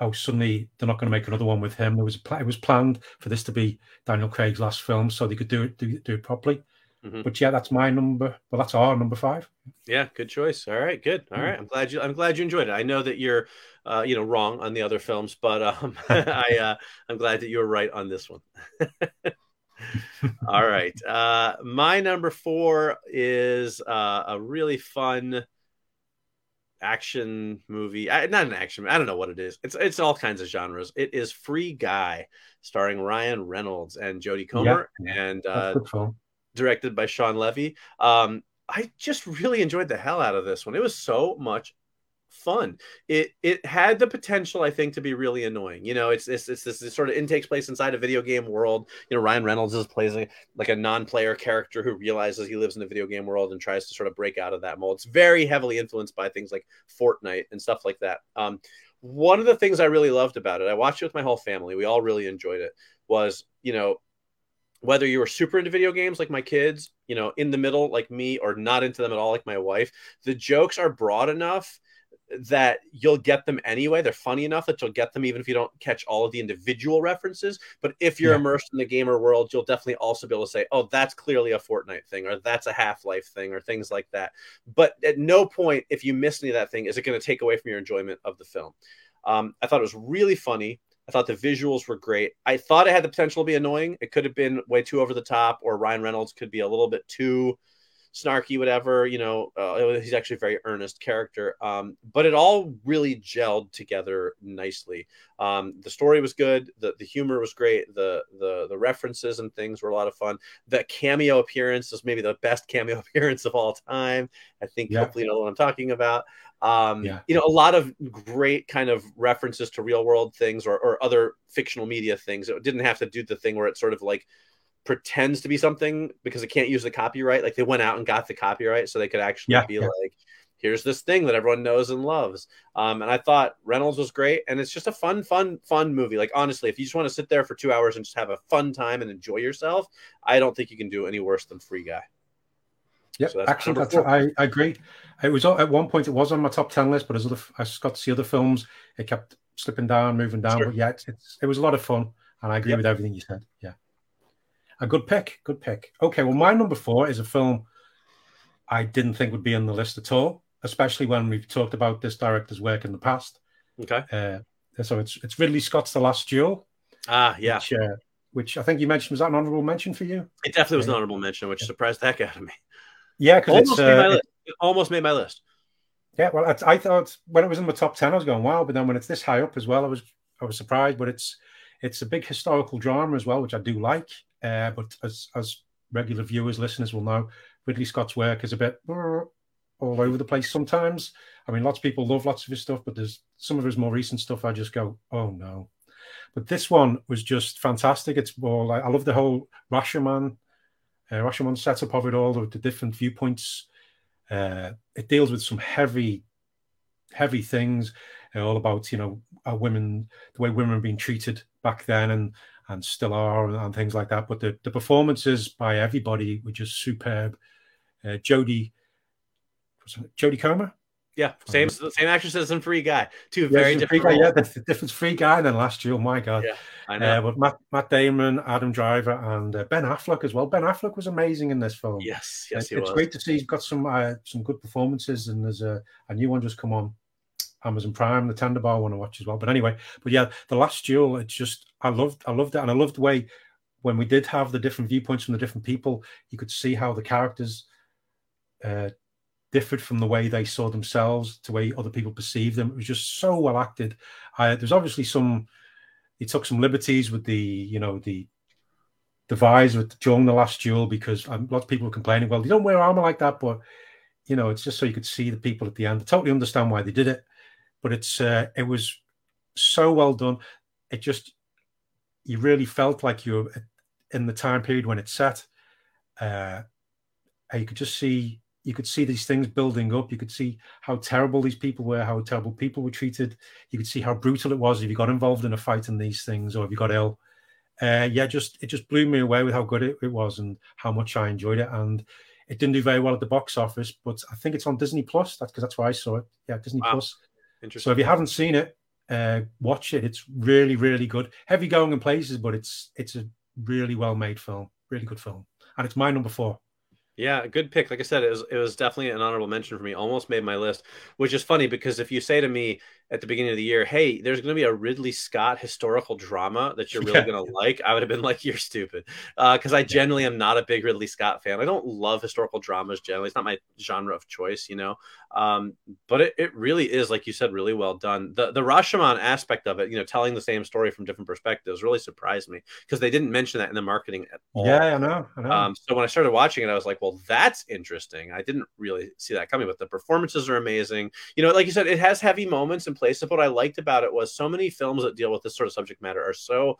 oh, suddenly they're not going to make another one with him. There was a pl- it was planned for this to be Daniel Craig's last film, so they could do it do, do it properly. Mhm. But yeah, that's my number. Well, that's our number five. Yeah, good choice. All right, good. All right, I'm glad you. I'm glad you enjoyed it. I know that you're, uh, you know, wrong on the other films, but um, I, uh, I'm glad that you were right on this one. All right, uh, my number four is uh, a really fun action movie. I, not an action. I don't know what it is. It's it's all kinds of genres. It is Free Guy, starring Ryan Reynolds and Jodie Comer, and uh, a good film. directed by Shawn Levy. Um, I just really enjoyed the hell out of this one. It was so much fun. It it had the potential, I think, to be really annoying. You know, it's it's, it's this, this sort of it takes place inside a video game world. You know, Ryan Reynolds is plays a, like a non-player character who realizes he lives in a video game world and tries to sort of break out of that mold. It's very heavily influenced by things like Fortnite and stuff like that. Um, one of the things I really loved about it, I watched it with my whole family. We all really enjoyed it. Was you know whether you were super into video games like my kids, you know, in the middle like me, or not into them at all like my wife, the jokes are broad enough that you'll get them anyway. They're funny enough that you'll get them even if you don't catch all of the individual references. But if you're Yeah. immersed in the gamer world, you'll definitely also be able to say, oh, that's clearly a Fortnite thing, or that's a Half Life thing, or things like that. But at no point, if you miss any of that thing, is it going to take away from your enjoyment of the film. Um, I thought it was really funny. I thought the visuals were great. I thought it had the potential to be annoying. It could have been way too over the top, or Ryan Reynolds could be a little bit too snarky, whatever. You know, uh, he's actually a very earnest character. Um, but it all really gelled together nicely. Um, the story was good. The the humor was great. The the the references and things were a lot of fun. The cameo appearance is maybe the best cameo appearance of all time. I think Yeah. hopefully you know what I'm talking about. Um, Yeah. you know, a lot of great kind of references to real world things or, or other fictional media things. It didn't have to do the thing where it sort of like pretends to be something because it can't use the copyright. Like they went out and got the copyright so they could actually Yeah, be yeah. like, here's this thing that everyone knows and loves. Um, and I thought Reynolds was great. And it's just a fun, fun, fun movie. Like, honestly, if you just want to sit there for two hours and just have a fun time and enjoy yourself, I don't think you can do any worse than Free Guy. Yeah, So that's actually, that's. I, I agree. It was at one point it was on my top ten list, but as other I got to see other films, it kept slipping down, moving down. Sure. But yeah, it's, it's, it was a lot of fun, and I agree Yep. with everything you said. Yeah, a good pick, good pick. Okay, well, my number four is a film I didn't think would be on the list at all, especially when we've talked about this director's work in the past. Okay. Uh, so it's it's Ridley Scott's The Last Duel, Ah, yeah. which, uh, which I think you mentioned was that an honorable mention for you? It definitely was an honorable mention, which surprised the heck out of me. Yeah, because Almost it's made my uh, list. It almost made my list. Yeah, well, I, I thought when it was in the top ten, I was going wow, but then when it's this high up as well, I was I was surprised. But it's it's a big historical drama as well, which I do like. Uh, but as as regular viewers, listeners will know, Ridley Scott's work is a bit all over the place sometimes. I mean, lots of people love lots of his stuff, but there's some of his more recent stuff. I just go, oh no. But this one was just fantastic. It's more like I love the whole Rashomon, uh, Rashomon setup of it all, the, the different viewpoints. Uh, it deals with some heavy, heavy things, uh, all about you know women, the way women are being treated back then and and still are, and, things like that. But the, the performances by everybody were just superb. Uh, Jodie, Jodie Comer, Yeah, same same actress as in Free Guy. Two yeah, very different. guy, yeah, the, the difference free guy than last year. Oh my god! Yeah, I know. Uh, but Matt, Matt Damon, Adam Driver, and uh, Ben Affleck as well. Ben Affleck was amazing in this film. yes, Uh, yes, he it's was. great to see he's got some uh, some good performances, and there's a, a new one just come on Amazon Prime, the Tender Bar I want to watch as well. But anyway, but yeah, the last duel, it's just I loved I loved it, and I loved the way when we did have the different viewpoints from the different people, you could see how the characters uh, differed from the way they saw themselves to the way other people perceived them. It was just so well acted. There's obviously some he took some liberties with the you know the the visor with- during the last duel because um, lots of people were complaining. Well, they don't wear armor like that, but you know it's just so you could see the people at the end. I totally understand why they did it, but it's uh, it was so well done. It just you really felt like you were in the time period when it set. Uh, and you could just see you could see these things building up. You could see how terrible these people were, how terrible people were treated. You could see how brutal it was if you got involved in a fight in these things or if you got ill. Uh, yeah, just it just blew me away with how good it, it was and how much I enjoyed it. And it didn't do very well at the box office, but I think it's on Disney Plus. That's because that's where I saw it. Yeah, Disney Wow. Plus. Interesting. So if you haven't seen it, uh, watch it. It's really, really good. Heavy going in places, but it's it's a really well made film. Really good film, and it's my number four. Yeah, good pick. Like I said, it was it was definitely an honorable mention for me. Almost made my list, which is funny because if you say to me at the beginning of the year, "Hey, there's going to be a Ridley Scott historical drama that you're really Yeah. going to like," I would have been like, "You're stupid," because I generally am not a big Ridley Scott fan. I don't love historical dramas generally. It's not my genre of choice, you know. Um, but it, it really is, like you said, really well done. The the Rashomon aspect of it, you know, telling the same story from different perspectives, really surprised me because they didn't mention that in the marketing at all. Yeah, I know. I know. Um, so when I started watching it, I was like, well, that's interesting. I didn't really see that coming, but the performances are amazing. You know, like you said, it has heavy moments in places. But what I liked about it was so many films that deal with this sort of subject matter are so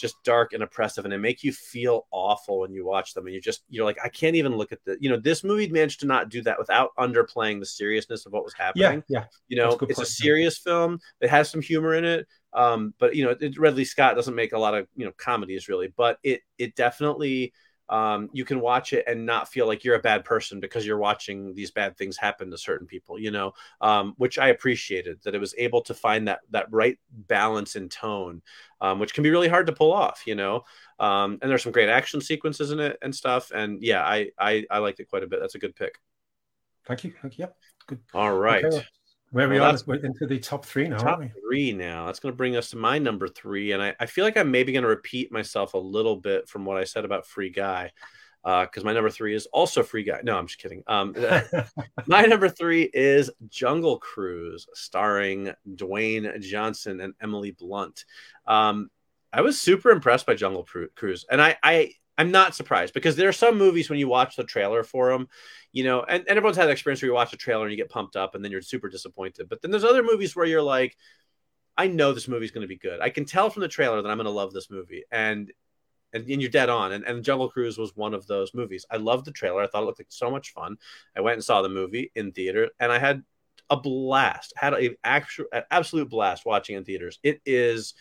just dark and oppressive and they make you feel awful when you watch them and you just you're like i can't even look at the you know this movie managed to not do that without underplaying the seriousness of what was happening yeah, yeah. you know a it's a point, yeah. serious film it has some humor in it um but you know it, Ridley Scott doesn't make a lot of you know comedies really but it it definitely um you can watch it and not feel like you're a bad person because you're watching these bad things happen to certain people you know um which I appreciated that it was able to find that that right balance in tone um which can be really hard to pull off you know um and there's some great action sequences in it and stuff and yeah I I I liked it quite a bit that's a good pick Thank you. Thank you. Yep. Good. all right Okay, Where we Well, are we're into the top three now, top aren't we? three now. That's going to bring us to my number three. And I, I feel like I'm maybe going to repeat myself a little bit from what I said about Free Guy, because my number three is also Free Guy. No, I'm just kidding. Um, my number three is Jungle Cruise, starring Dwayne Johnson and Emily Blunt. Um, I was super impressed by Jungle Cruise, and I, I I'm not surprised because there are some movies when you watch the trailer for them, you know, and, and everyone's had that experience where you watch the trailer and you get pumped up and then you're super disappointed. But then there's other movies where you're like, I know this movie's going to be good. I can tell from the trailer that I'm going to love this movie, and and, and you're dead on. And, and Jungle Cruise was one of those movies. I loved the trailer. I thought it looked like so much fun. I went and saw the movie in theater, and I had a blast. Had a actual an absolute blast watching in theaters. It is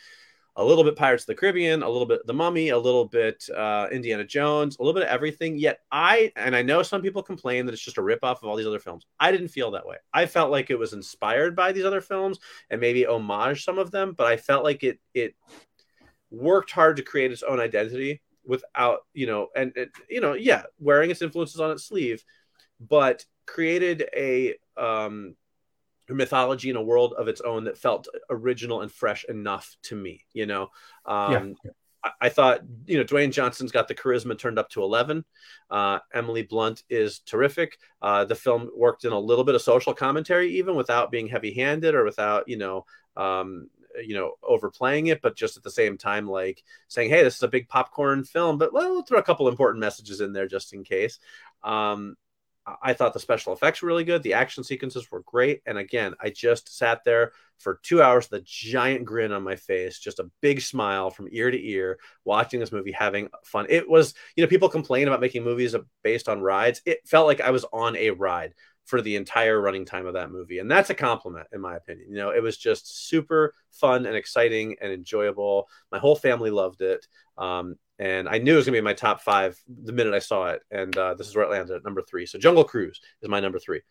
a little bit Pirates of the Caribbean, a little bit The Mummy, a little bit uh, Indiana Jones, a little bit of everything. Yet I, and I know some people complain that it's just a ripoff of all these other films. I didn't feel that way. I felt like it was inspired by these other films and maybe homage some of them, but I felt like it it worked hard to create its own identity without, you know, and, and you know, yeah, wearing its influences on its sleeve, but created a um mythology in a world of its own that felt original and fresh enough to me you know? Um, yeah. I, I, thought you know dwayne johnson's got the charisma turned up to 11 uh, emily blunt is terrific. Uh, the film worked in a little bit of social commentary even without being heavy handed or without you know um, you know overplaying it but just at the same time like saying hey this is a big popcorn film but well, we'll throw a couple important messages in there just in case. Um, I thought the special effects were really good. The action sequences were great. And again, I just sat there for two hours with a giant grin on my face, just a big smile from ear to ear, watching this movie, having fun. It was, you know, people complain about making movies based on rides. It felt like I was on a ride for the entire running time of that movie. And that's a compliment, in my opinion. You know, it was just super fun and exciting and enjoyable. My whole family loved it. Um, and I knew it was going to be my top five the minute I saw it. And uh, this is where it landed at number three. So Jungle Cruise is my number three.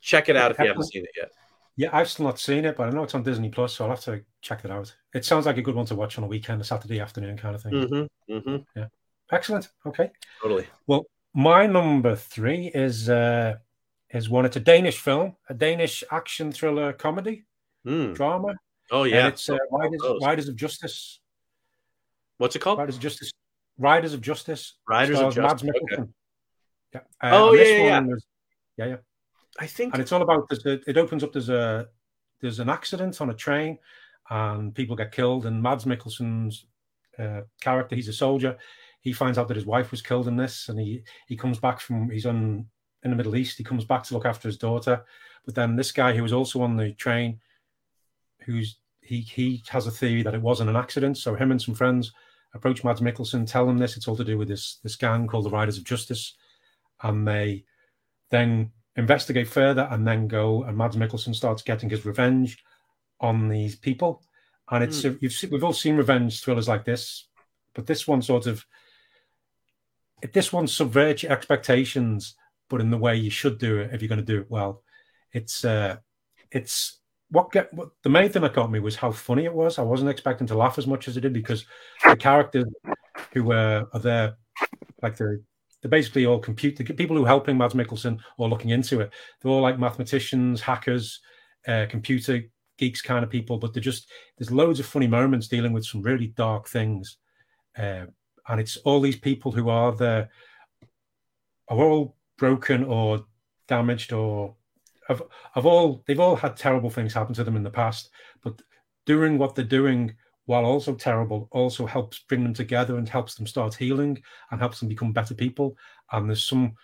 Check it out if you haven't seen it yet. Yeah, I've still not seen it, but I know it's on Disney Plus, so I'll have to check it out. It sounds like a good one to watch on a weekend, a Saturday afternoon kind of thing. Mm-hmm, mm-hmm. Yeah, excellent. Okay, totally. Well, my number three is uh, is one. It's a Danish film, a Danish action thriller comedy mm. drama. Oh yeah, and it's uh, Riders, Riders of Justice. What's it called? Riders of Justice. Riders of Justice. Riders of Justice. Okay. Yeah. Uh, oh yeah, yeah, yeah. yeah, yeah. I think, and it's all about. A, it opens up. There's a there's an accident on a train, and people get killed. And Mads Mikkelsen's uh, character, he's a soldier. He finds out that his wife was killed in this, and he he comes back from. He's on in the Middle East. He comes back to look after his daughter, but then this guy who was also on the train, who's he he has a theory that it wasn't an accident. So him and some friends approach Mads Mikkelsen, tell him this. It's all to do with this this gang called the Riders of Justice, and they then investigate further and then go. And Mads Mikkelsen starts getting his revenge on these people. And it's mm. you've seen, we've all seen revenge thrillers like this, but this one sort of this one subverts your expectations, but in the way you should do it if you're going to do it well. It's uh, it's what get what, the main thing that got me was how funny it was. I wasn't expecting to laugh as much as I did because the characters who were are there, like they're they're basically all compute the people who are helping Mads Mikkelsen or looking into it. They're all like mathematicians, hackers, uh, computer geeks kind of people. But they're just there's loads of funny moments dealing with some really dark things, uh, and it's all these people who are the are all broken or damaged or have, have all they've all had terrible things happen to them in the past, but doing what they're doing while also terrible also helps bring them together and helps them start healing and helps them become better people. And there's some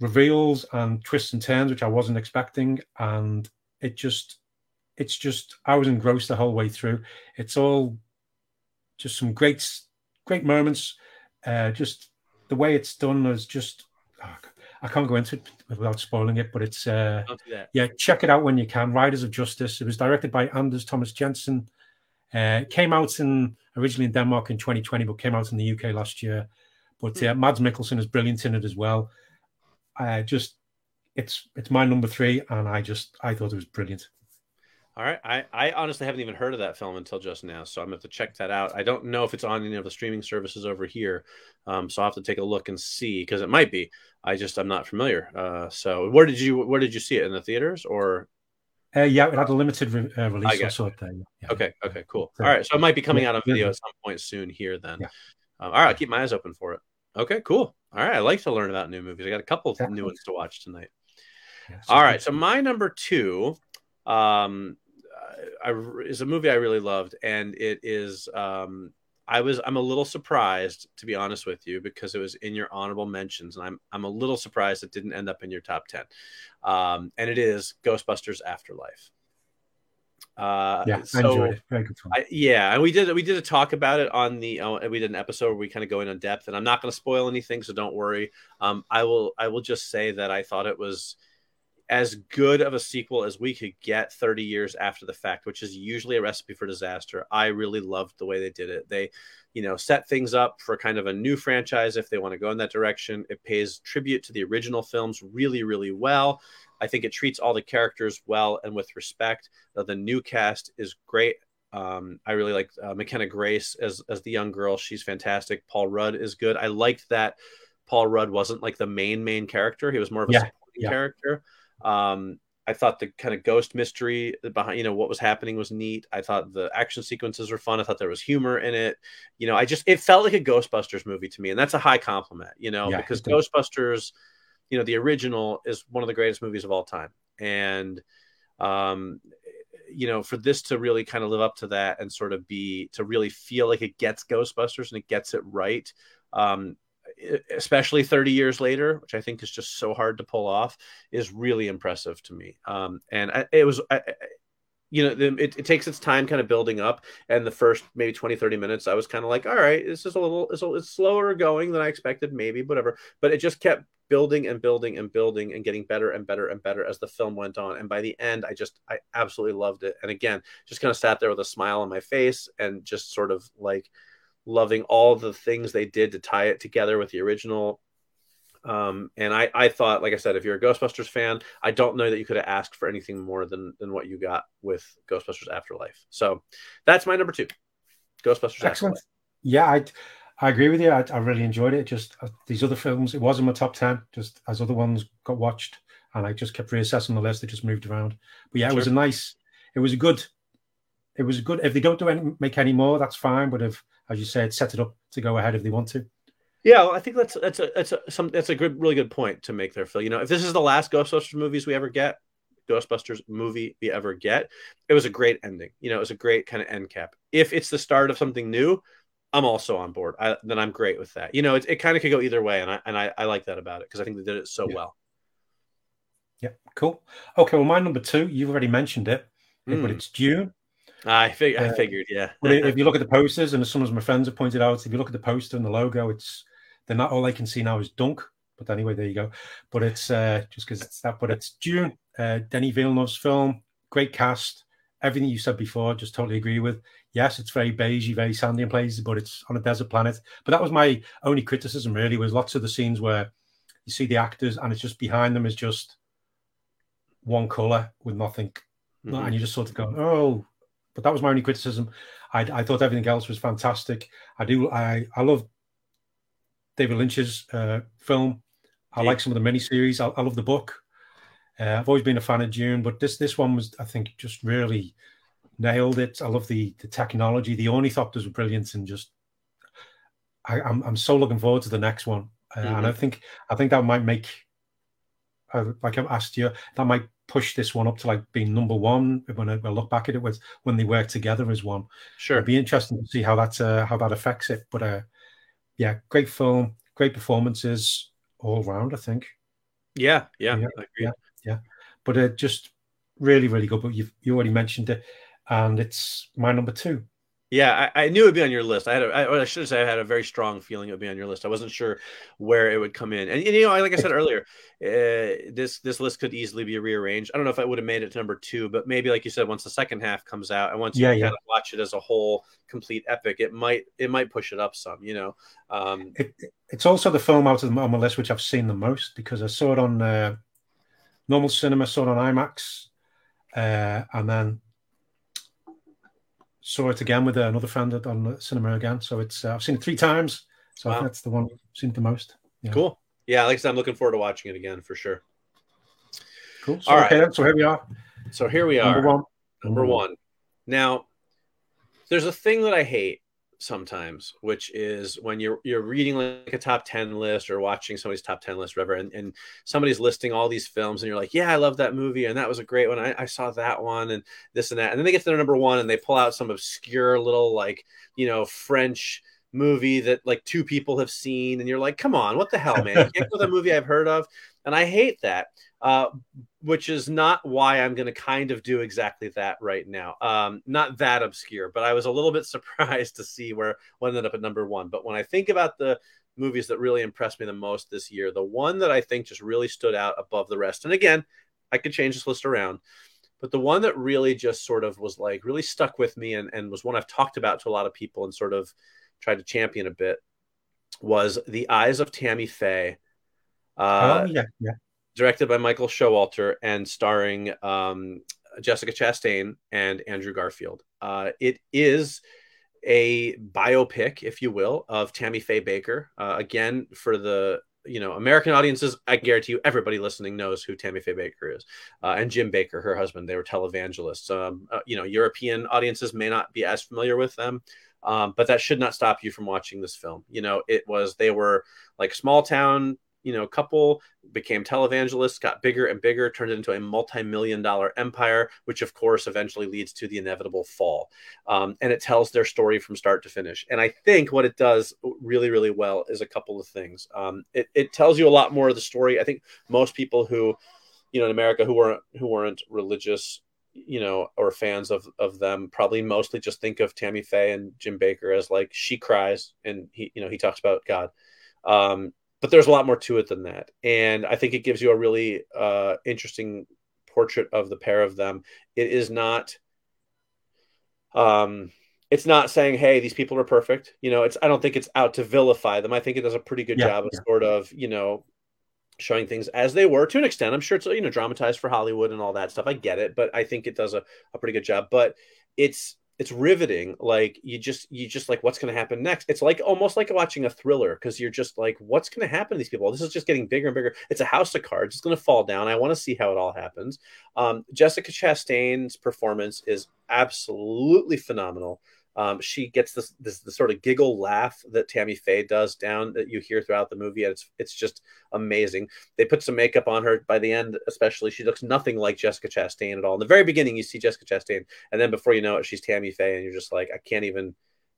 reveals and twists and turns which I wasn't expecting, and it just it's just I was engrossed the whole way through. It's all just some great great moments. Uh, just the way it's done is just I can't go into it without spoiling it, but it's uh, yeah, check it out when you can. Riders of Justice. It was directed by Anders Thomas Jensen. Uh, came out in originally in Denmark in 2020, but came out in the UK last year. But uh, Mads Mikkelsen is brilliant in it as well. I just it's it's my number three, and I just I thought it was brilliant. All right. I, I honestly haven't even heard of that film until just now, so I'm going to have to check that out. I don't know if it's on any of the streaming services over here, um, so I'll have to take a look and see because it might be. I just I'm not familiar. Uh, so where did you where did you see it in the theaters or? Uh, yeah, it had a limited re- uh, release. I saw it there. Yeah. Okay. Okay. Cool. All right. So it might be coming out on video at some point soon here. Then. Yeah. Um, all right. I'll keep my eyes open for it. Okay. Cool. All right. I like to learn about new movies. I got a couple of new ones to watch tonight. Yeah, all right. So my number two. Um, I, is a movie I really loved, and it is. Um, I was I'm a little surprised to be honest with you because it was in your honorable mentions, and I'm I'm a little surprised it didn't end up in your top ten. Um, and it is Ghostbusters Afterlife. Uh, yeah, so, I enjoyed it. Very good I, yeah, and we did we did a talk about it on the uh, we did an episode where we kind of go in on depth, and I'm not going to spoil anything, so don't worry. Um, I will I will just say that I thought it was as good of a sequel as we could get 30 years after the fact, which is usually a recipe for disaster. I really loved the way they did it. They, you know, set things up for kind of a new franchise if they want to go in that direction. It pays tribute to the original films really, really well. I think it treats all the characters well and with respect. Uh, the new cast is great. Um, I really like uh, McKenna Grace as as the young girl. She's fantastic. Paul Rudd is good. I liked that Paul Rudd wasn't like the main main character. He was more of a Yeah, supporting yeah. character. Um, I thought the kind of ghost mystery behind, you know, what was happening was neat. I thought the action sequences were fun. I thought there was humor in it. You know, I just it felt like a Ghostbusters movie to me, and that's a high compliment. You know, Yeah, because. Ghostbusters, you know, the original is one of the greatest movies of all time, and um, you know, for this to really kind of live up to that and sort of be to really feel like it gets Ghostbusters and it gets it right. Um, especially 30 years later, which I think is just so hard to pull off, is really impressive to me. Um, and I, it was, I, you know, it, it takes its time kind of building up. And the first maybe 20, 30 minutes, I was kind of like, all right, this is a little, it's, it's slower going than I expected, maybe, whatever. But it just kept building and building and building and getting better and better and better as the film went on. And by the end, I just, I absolutely loved it. And again, just kind of sat there with a smile on my face and just sort of like, loving all the things they did to tie it together with the original. Um, and I, I thought, like I said, if you're a Ghostbusters fan, I don't know that you could have asked for anything more than than what you got with Ghostbusters Afterlife. So that's my number two, Ghostbusters Excellent. Afterlife. Yeah, I I agree with you. I, I really enjoyed it. Just uh, these other films, it was in my top ten. Just as other ones got watched, and I just kept reassessing the list. They just moved around. But yeah, it was a nice. It was a good. It was a good. If they don't do any, make any more, that's fine. But if, as you said, set it up to go ahead if they want to. Yeah, well, I think that's that's a that's a some that's a good really good point to make there, Phil. You know, if this is the last Ghostbusters movies we ever get, Ghostbusters movie we ever get, it was a great ending. You know, it was a great kind of end cap. If it's the start of something new, I'm also on board. I, then I'm great with that. You know, it, it kind of could go either way, and I and I, I like that about it because I think they did it so Yeah. well. Yeah, cool. Okay, well, my number two, you've already mentioned it, but Mm. it's Dune. I fig- I Uh, figured, yeah. But if you look at the posters, and as some of my friends have pointed out, if you look at the poster and the logo, it's they're not all I can see now is Dunk. But anyway, there you go. But it's uh, just because it's that. But it's Dune. uh, Denis Villeneuve's film. Great cast. Everything you said before, just totally agree with. Yes, it's very beigey, very sandy in places, but it's on a desert planet. But that was my only criticism. Really, was lots of the scenes where you see the actors, and it's just behind them is just one color with nothing Mhm. and you just sort of go, oh. But that was my only criticism. I, I thought everything else was fantastic. I do. I I love David Lynch's uh, film. I Yeah. like some of the miniseries. I, I love the book. Uh, I've always been a fan of Dune, but this this one was, I think, just really nailed it. I love the the technology. The ornithopters were brilliant, and just I, I'm I'm so looking forward to the next one. Uh, And I think I think that might make, like I asked you, that might push this one up to like being number one when I, when I look back at it with when they work together as one. Sure. It'd be interesting to see how that uh, how that affects it. But uh, yeah, great film, great performances all round. I think. Yeah, yeah, Yeah, I agree. yeah. But uh, just really, really good. But you you already mentioned it, and it's my number two. Yeah, I, I knew it'd be on your list. I had, a, I, I should say, I had a very strong feeling it would be on your list. I wasn't sure where it would come in, and, and, you know, like I said earlier, uh, this this list could easily be rearranged. I don't know if I would have made it to number two, but maybe, like you said, once the second half comes out, and once you Yeah, kind yeah. of watch it as a whole, complete epic, it might it might push it up some. You know, um, It, it's also the film out of the, on my list which I've seen the most because I saw it on uh, normal cinema, saw it on IMAX, uh, and then saw it again with another friend at- on the cinema again. So it's uh, I've seen it three times. So Wow. that's the one I've seen the most. Yeah. cool. Yeah, like I said, I'm looking forward to watching it again for sure. Cool. So, All okay, right. so here we are. So here we are. Number one. Number one. Now, there's a thing that I hate sometimes, which is when you're you're reading like a top ten list or watching somebody's top ten list, whatever, and, and somebody's listing all these films, and you're like, "Yeah, I love that movie, and that was a great one. I, I saw that one, and this and that." And then they get to their number one, and they pull out some obscure little like you know French movie that like two people have seen, and you're like, "Come on, what the hell, man? You can't go with a movie I've heard of." And I hate that. Uh, which is not why I'm going to kind of do exactly that right now. Um, not that obscure, but I was a little bit surprised to see where one ended up at number one. But when I think about the movies that really impressed me the most this year, the one that I think just really stood out above the rest, and again, I could change this list around. But the one that really just sort of was like really stuck with me and, and was one I've talked about to a lot of people and sort of tried to champion a bit was The Eyes of Tammy Faye. Uh, oh, yeah, yeah. Directed by Michael Showalter and starring um, Jessica Chastain and Andrew Garfield. Uh, it is a biopic, if you will, of Tammy Faye Bakker. Uh, again, for the you know American audiences, I guarantee you, everybody listening knows who Tammy Faye Bakker is, uh, and Jim Bakker, her husband. They were televangelists. Um, uh, you know, European audiences may not be as familiar with them. Um, but that should not stop you from watching this film. You know, it was they were like small town you know couple became televangelists got bigger and bigger turned into a multi-million dollar empire which of course eventually leads to the inevitable fall. Um, and it tells their story from start to finish. And i think what it does really really well is a couple of things. Um, it, it tells you a lot more of the story. I think most people who you know in america who weren't who weren't religious you know, or fans of of them probably mostly just think of Tammy Faye and Jim Bakker as like she cries and he, you know, he talks about God. Um, but there's a lot more to it than that. And I think it gives you a really uh, interesting portrait of the pair of them. It is not, um, it's not saying, "Hey, these people are perfect." You know, it's. I don't think it's out to vilify them. I think it does a pretty good yeah, job of yeah. sort of, you know, showing things as they were to an extent. I'm sure it's you know dramatized for Hollywood and all that stuff. I get it, but I think it does a, a pretty good job. But it's it's riveting like you just you just like what's going to happen next? It's like almost like watching a thriller because you're just like what's going to happen to these people? This is just getting bigger and bigger. It's a house of cards. It's going to fall down. I want to see how it all happens. Um, jessica chastain's performance is absolutely phenomenal um, she gets this, this the sort of giggle laugh that Tammy Faye does down that you hear throughout the movie. And it's it's just amazing. They put some makeup on her by the end, especially. She looks nothing like Jessica Chastain at all. In the very beginning, you see Jessica Chastain, and then before you know it, she's Tammy Faye, and you're just like, I can't even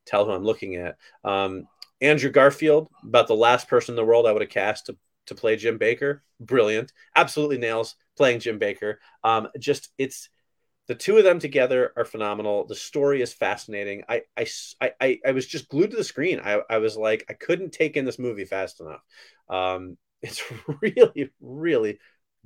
tell who I'm looking at. Um, Andrew Garfield, about the last person in the world I would have cast to to play Jim Bakker. Brilliant, absolutely nails playing Jim Bakker. Um, just it's the two of them together are phenomenal. The story is fascinating. I I, I, I was just glued to the screen. I, I was like, I couldn't take in this movie fast enough. Um, it's really, really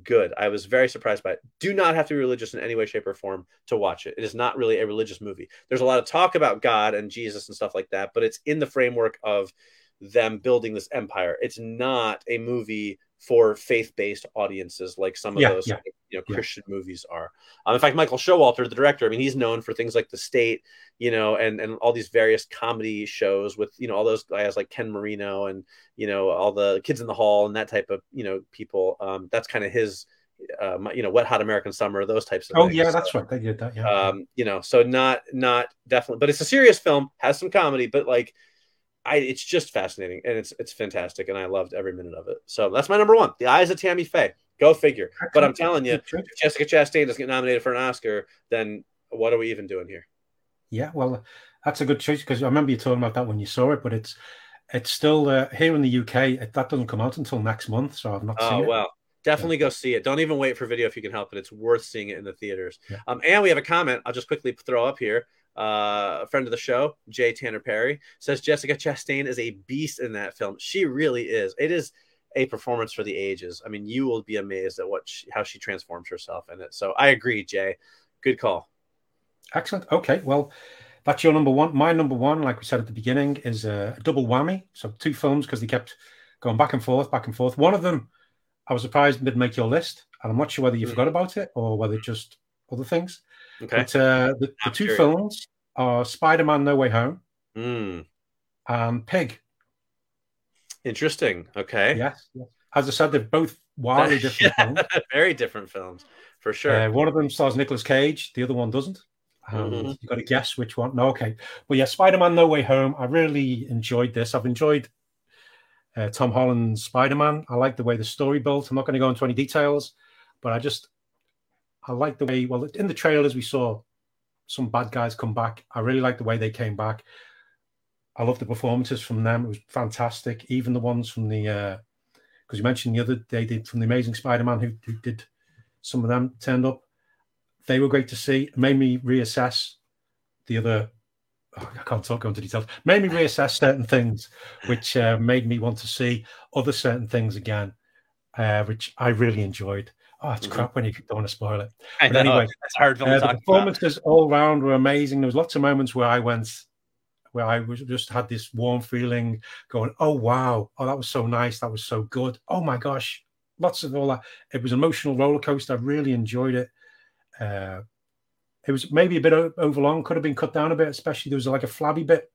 good. I was very surprised by it. Do not have to be religious in any way, shape, or form to watch it. It is not really a religious movie. There's a lot of talk about God and Jesus and stuff like that, but it's in the framework of them building this empire. It's not a movie for faith-based audiences like some of Yeah, those yeah, you know yeah. Christian movies are. Um, in fact, Michael Showalter, the director, I mean, he's known for things like The State, you know, and and all these various comedy shows with you know all those guys like Ken Marino and you know all the Kids in the Hall and that type of you know people. Um, that's kind of his. Uh, you know, Wet Hot American Summer, those types of Oh things. yeah, So, that's right. They did that. Yeah. um you know so not not definitely but it's a serious film has some comedy but like i it's just fascinating and it's it's fantastic and i loved every minute of it. So that's my number one the eyes of tammy faye. Go figure. But i'm telling you if jessica chastain doesn't get nominated for an oscar then what are we even doing here? Yeah, well, that's a good choice because I remember you talking about that when you saw it, but it's it's still uh, here in the UK. It, that doesn't come out until next month, so I've not oh seen it. well definitely go see it. Don't even wait for video if you can help it. It's worth seeing it in the theaters. Yeah. um and we have a comment i'll just quickly throw up here uh, a friend of the show, Jay Tanner Perry, says Jessica Chastain is a beast in that film. She really is. It is a performance for the ages. I mean, you will be amazed at what she, how she transforms herself in it. So I agree, Jay. Good call. Excellent. Okay, well, that's your number one. My number one, like we said at the beginning, is a double whammy. So two films because they kept going back and forth, back and forth. One of them, I was surprised didn't make your list, and I'm not sure whether you Mm. forgot about it or whether just other things. Okay. But uh, the, the two curious. films are Spider-Man: No Way Home Mm, and Pig. interesting. Okay. Yes. yes. As I said, they're both wildly different films. Very different films, for sure. Uh, one of them stars Nicolas Cage, the other one doesn't. And Mhm. you got to guess which one. No, okay. But yeah, Spider Man No Way Home. I really enjoyed this. I've enjoyed uh, Tom Holland's Spider Man. I like the way the story built. I'm not going to go into any details, but I just, I like the way, well, in the trailers, we saw some bad guys come back. I really like the way they came back. I love the performances from them. It was fantastic. Even the ones from the, because you mentioned the other they did from the Amazing Spider Man, who, who did some of them turned up. They were great to see. It made me reassess the other. oh, I can't talk go into details. Made me reassess certain things, which uh, made me want to see other certain things again, uh, which I really enjoyed. Oh, it's Mhm. crap when you don't want to spoil it. But know anyway, it's hard Uh, the talk about. performances all round were amazing. There was lots of moments where I went, where I was just had this warm feeling, going, "Oh wow, oh that was so nice, that was so good. Oh my gosh, lots of all that. It was an emotional roller coaster. I really enjoyed it. Uh, it was maybe a bit overlong, could have been cut down a bit, especially there was like a flabby bit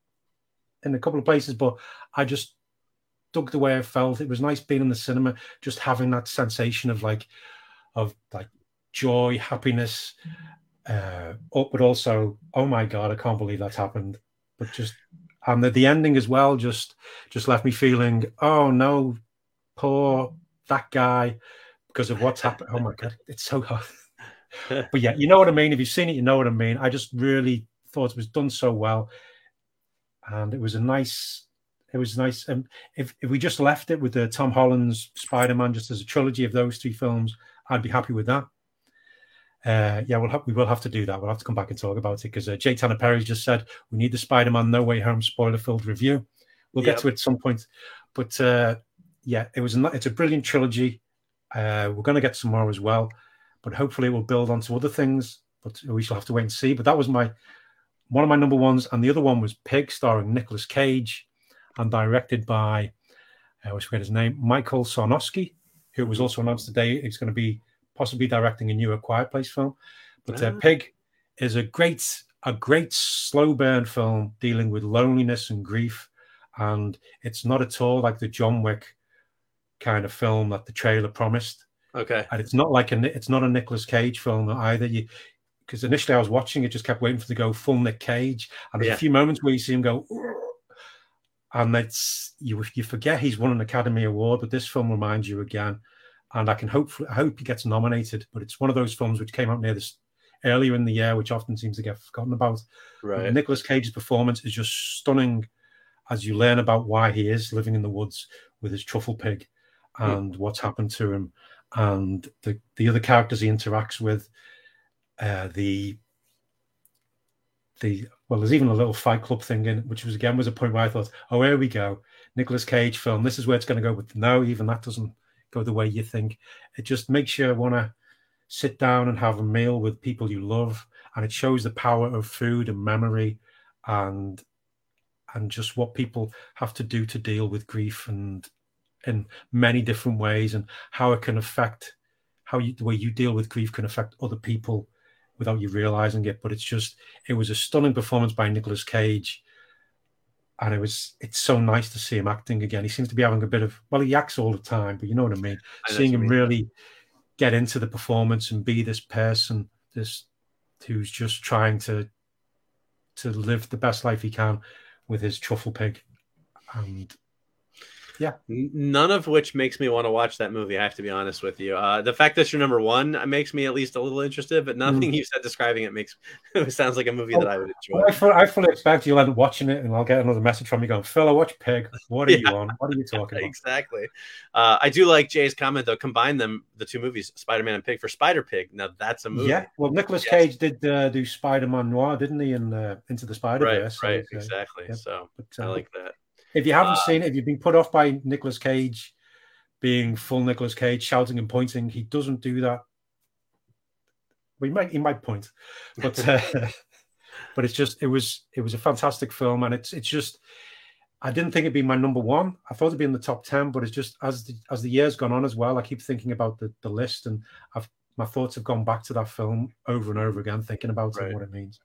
in a couple of places, but I just dug the way I felt. It was nice being in the cinema, just having that sensation of like, of like joy, happiness, uh, but also, oh my god, I can't believe that's happened. But just and the, the ending as well just just left me feeling, oh no, poor that guy because of what's happened. Oh my god, it's so hard. but yeah, you know what I mean. If you've seen it, you know what I mean. I just really thought it was done so well, and it was a nice. It was nice. And if, if we just left it with the Tom Holland's Spider Man just as a trilogy of those three films, I'd be happy with that. Uh, yeah, we'll have, we will have to do that. We'll have to come back and talk about it because uh, Jay Tanner Perry just said we need the Spider Man No Way Home spoiler filled review. We'll Yep. get to it at some point. But uh, yeah, it was a, it's a brilliant trilogy. Uh, we're going to get some more as well, but hopefully it will build onto other things. But we shall have to wait and see. But that was my one of my number ones, and the other one was Pig, starring Nicolas Cage, and directed by I always forget his name, Michael Sarnoski, who was also announced today he's going to be possibly directing a new A Quiet Place film. But uh, Ah. Pig is a great, a great slow burn film dealing with loneliness and grief, and it's not at all like the John Wick kind of film that the trailer promised Okay. and it's not like a it's not a Nicolas Cage film either. You because initially I was watching it, just kept waiting for to go full Nick Cage, and there's Yeah. a few moments where you see him go, and it's you you forget he's won an Academy Award, but this film reminds you again, and I can hope I hope he gets nominated. But it's one of those films which came out near this earlier in the year, which often seems to get forgotten about. Right. Nicolas Cage's performance is just stunning as you learn about why he is living in the woods with his truffle pig and what's happened to him and the, the other characters he interacts with. Uh, the the well, there's even a little Fight Club thing in, which was again was a point where I thought, oh, here we go, Nicolas Cage film. This is where it's going to go. But no, even that doesn't go the way you think. It just makes you want to sit down and have a meal with people you love, and it shows the power of food and memory, and and just what people have to do to deal with grief and in many different ways, and how it can affect how you the way you deal with grief can affect other people without you realizing it. But it's just it was a stunning performance by Nicolas Cage. And it was it's so nice to see him acting again. He seems to be having a bit of well, he acts all the time, but you know what I mean. I Seeing him mean. really get into the performance and be this person, this who's just trying to to live the best life he can with his truffle pig. And N- None of which makes me want to watch that movie. I have to be honest with you. Uh, the fact that you're number one makes me at least a little interested, but nothing you said describing it makes it sounds like a movie that I would enjoy. I, fully, I fully expect you'll end up watching it, and I'll get another message from you going, "Phil, I watch Pig. What are you on? What are you talking about?" exactly. Uh, I do like Jay's comment though. Combine them, the two movies, Spider Man and Pig, for Spider Pig. Now that's a movie. Yeah, well, Nicolas Yes. Cage did uh, do Spider-Man Noir, didn't he? In uh, Into the Spider Right. Verse. Right. Exactly. yeah. So But, I uh, like that. If you haven't Uh, seen it, if you've been put off by Nicolas Cage being full Nicolas Cage, shouting and pointing, he doesn't do that. We might he might point, but uh, but it's just it was it was a fantastic film, and it's it's just I didn't think it'd be my number one. I thought it'd be in the top ten, but it's just as the as the years gone on as well, I keep thinking about the the list, and I've my thoughts have gone back to that film over and over again, thinking about it Right. and what it means.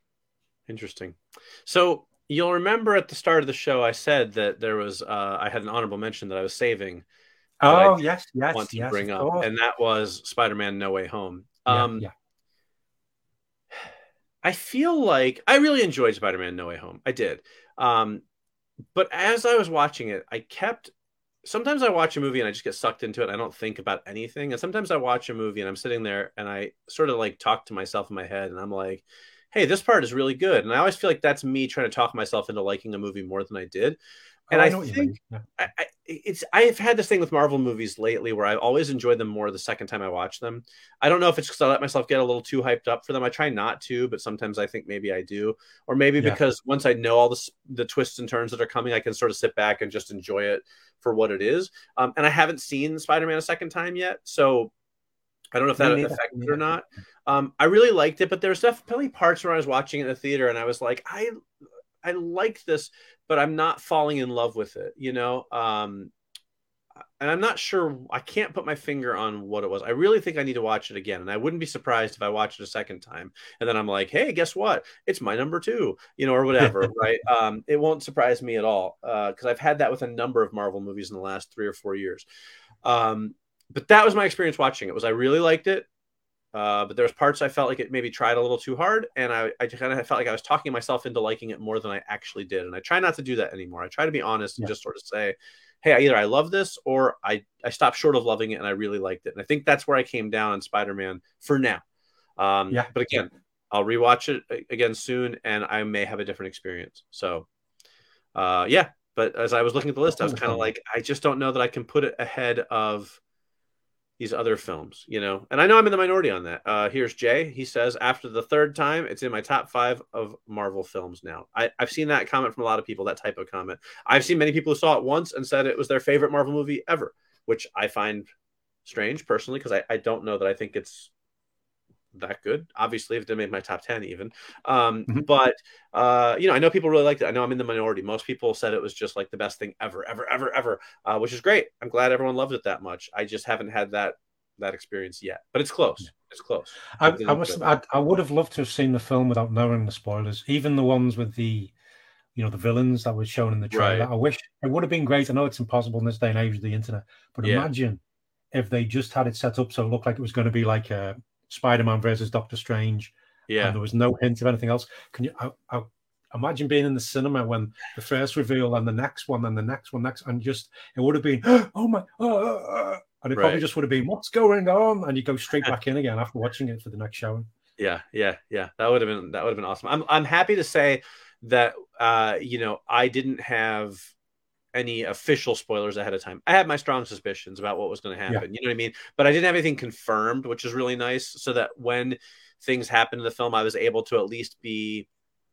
Interesting. So you'll remember at the start of the show, I said that there was uh, I had an honorable mention that I was saving. Oh yes, yes, want to yes. bring up, course. and that was Spider Man No Way Home. Yeah, Um, yeah. I feel like I really enjoyed Spider Man No Way Home. I did. Um, but as I was watching it, I kept. Sometimes I watch a movie and I just get sucked into it. I don't think about anything. And sometimes I watch a movie and I'm sitting there and I sort of like talk to myself in my head and I'm like, hey, this part is really good. And I always feel like that's me trying to talk myself into liking a movie more than I did. And Oh, I, you think. Yeah. I, I, it's I've had this thing with Marvel movies lately where I've always enjoyed them more the second time I watch them. I don't know if it's because I let myself get a little too hyped up for them. I try not to, but sometimes I think maybe I do, or maybe Yeah. because once I know all the the twists and turns that are coming, I can sort of sit back and just enjoy it for what it is. Um, and I haven't seen Spider Man a second time yet, so I don't know if that affected it or not. Um, I really liked it, but there's definitely parts where I was watching it in the theater and I was like, I I like this, but I'm not falling in love with it, you know. Um, and I'm not sure. I can't put my finger on what it was. I really think I need to watch it again, and I wouldn't be surprised if I watched it a second time, and then I'm like, hey, guess what? It's my number two, you know, or whatever, right? Um, it won't surprise me at all because I've had that with a number of Marvel movies in the last three or four years. Um, but that was my experience watching it. Was I really liked it? Uh, but there was parts I felt like it maybe tried a little too hard, and I, I kind of felt like I was talking myself into liking it more than I actually did. And I try not to do that anymore. I try to be honest and Yeah. just sort of say, "Hey, either I love this or I I stopped short of loving it and I really liked it." And I think that's where I came down on Spider Man for now. Um, Yeah. But again, I'll rewatch it again soon, and I may have a different experience. So, uh, yeah. But as I was looking at the list, I was kind of like, I just don't know that I can put it ahead of these other films, you know. And I know I'm in the minority on that. Uh, here's Jay. He says after the third time, it's in my top five of Marvel films now. I, I've seen that comment from a lot of people. That type of comment. I've seen many people who saw it once and said it was their favorite Marvel movie ever, which I find strange personally because I, I don't know that I think it's that good. Obviously, if it didn't my top ten, even. Um, Mhm. But uh, you know, I know people really liked it. I know I'm in the minority. Most people said it was just like the best thing ever, ever, ever, ever, uh, which is great. I'm glad everyone loved it that much. I just haven't had that that experience yet, but it's close. It's close. I, I must. I, I would have loved to have seen the film without knowing the spoilers, even the ones with the, you know, the villains that were shown in the trailer. Right. I wish it would have been great. I know it's impossible in this day and age of the internet, but Yeah. imagine if they just had it set up so it looked like it was going to be like a Spider-Man versus Doctor Strange, Yeah, and there was no hint of anything else. Can you? I, I, imagine being in the cinema when the first reveal and the next one and the next one next, and just it would have been, oh my, oh," and it Right. probably just would have been, what's going on? And you go straight back in again after watching it for the next showing. yeah, yeah, yeah. That would have been that would have been awesome. I'm I'm happy to say that uh, you know I didn't have any official spoilers ahead of time. I had my strong suspicions about what was going to happen. You know what I mean? But I didn't have anything confirmed, which is really nice. So that when things happened in the film, I was able to at least be,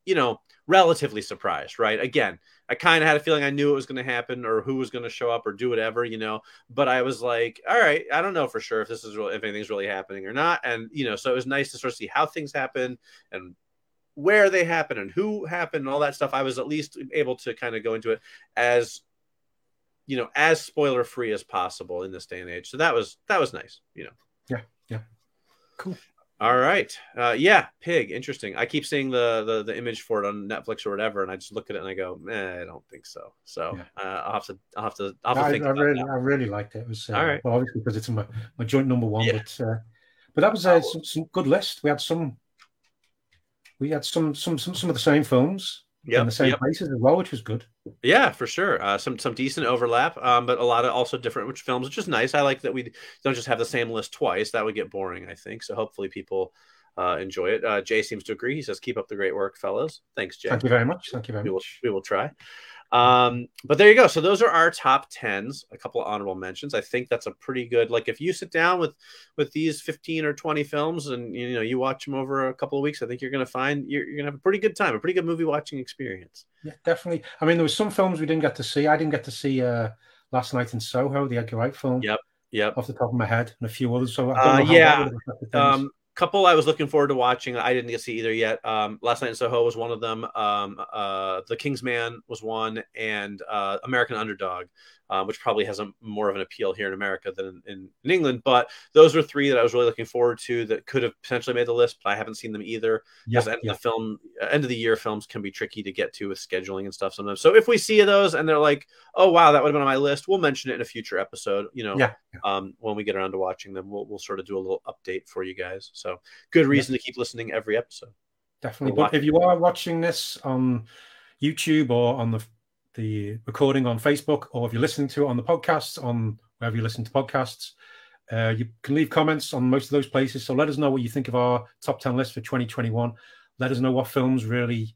you know, relatively surprised. Right? Again, I kind of had a feeling I knew it was going to happen or who was going to show up or do whatever, you know. But I was like, all right, I don't know for sure if this is real, if anything's really happening or not. And you know, so it was nice to sort of see how things happen and where they happen and who happened and all that stuff. I was at least able to kind of go into it as you know as spoiler free as possible in this day and age. So that was that was nice, you know. Yeah, yeah. Cool. All right. Uh, yeah, pig. Interesting. I keep seeing the, the the image for it on Netflix or whatever, and I just look at it and I go, eh, I don't think so. So Yeah. uh, I'll have to I'll have to I'll have to I, think I really, that. I really liked it. It was uh, All right. well, obviously because it's my, my joint number one, Yeah. but uh, but that was uh, some, some good list. We had some, we had some some some, some of the same films in the same yep. places as well, which was good. Yeah, for sure. Uh, some some decent overlap, um, but a lot of also different which films, which is nice. I like that we don't just have the same list twice. That would get boring, I think. So hopefully people uh, enjoy it. Uh, Jay seems to agree. He says, "Keep up the great work, fellows." Thanks, Jay. Thank you very much. Thank you very we will much. we will try. Um, but there you go. So those are our top tens. A couple of honorable mentions. I think that's a pretty good. Like if you sit down with with these fifteen or twenty films, and you know you watch them over a couple of weeks, I think you're going to find you're, you're going to have a pretty good time, a pretty good movie watching experience. Yeah, definitely. I mean, there was some films we didn't get to see. I didn't get to see uh, last night in Soho, the Edgar Wright film, Yep. Yep. off the top of my head, and a few others. So I don't Uh, yeah, that would have. Um, couple I was looking forward to watching. I didn't get to see either yet. Um, Last Night in Soho was one of them. Um, uh, The King's Man was one, and uh, American Underdog, uh, which probably has a more of an appeal here in America than in, in England. But those were three that I was really looking forward to that could have potentially made the list, but I haven't seen them either. yeah, end yeah. of the film, uh, end of the year films can be tricky to get to with scheduling and stuff sometimes. So if we see those and they're like, "Oh wow, that would have been on my list," we'll mention it in a future episode. You know, Yeah, um, when we get around to watching them, we'll we'll sort of do a little update for you guys. So good reason to keep listening every episode. Definitely. But if you are watching this on YouTube or on the the recording on Facebook, or if you're listening to it on the podcasts on wherever you listen to podcasts, uh, you can leave comments on most of those places. So let us know what you think of our top ten list for 2021. Let us know what films really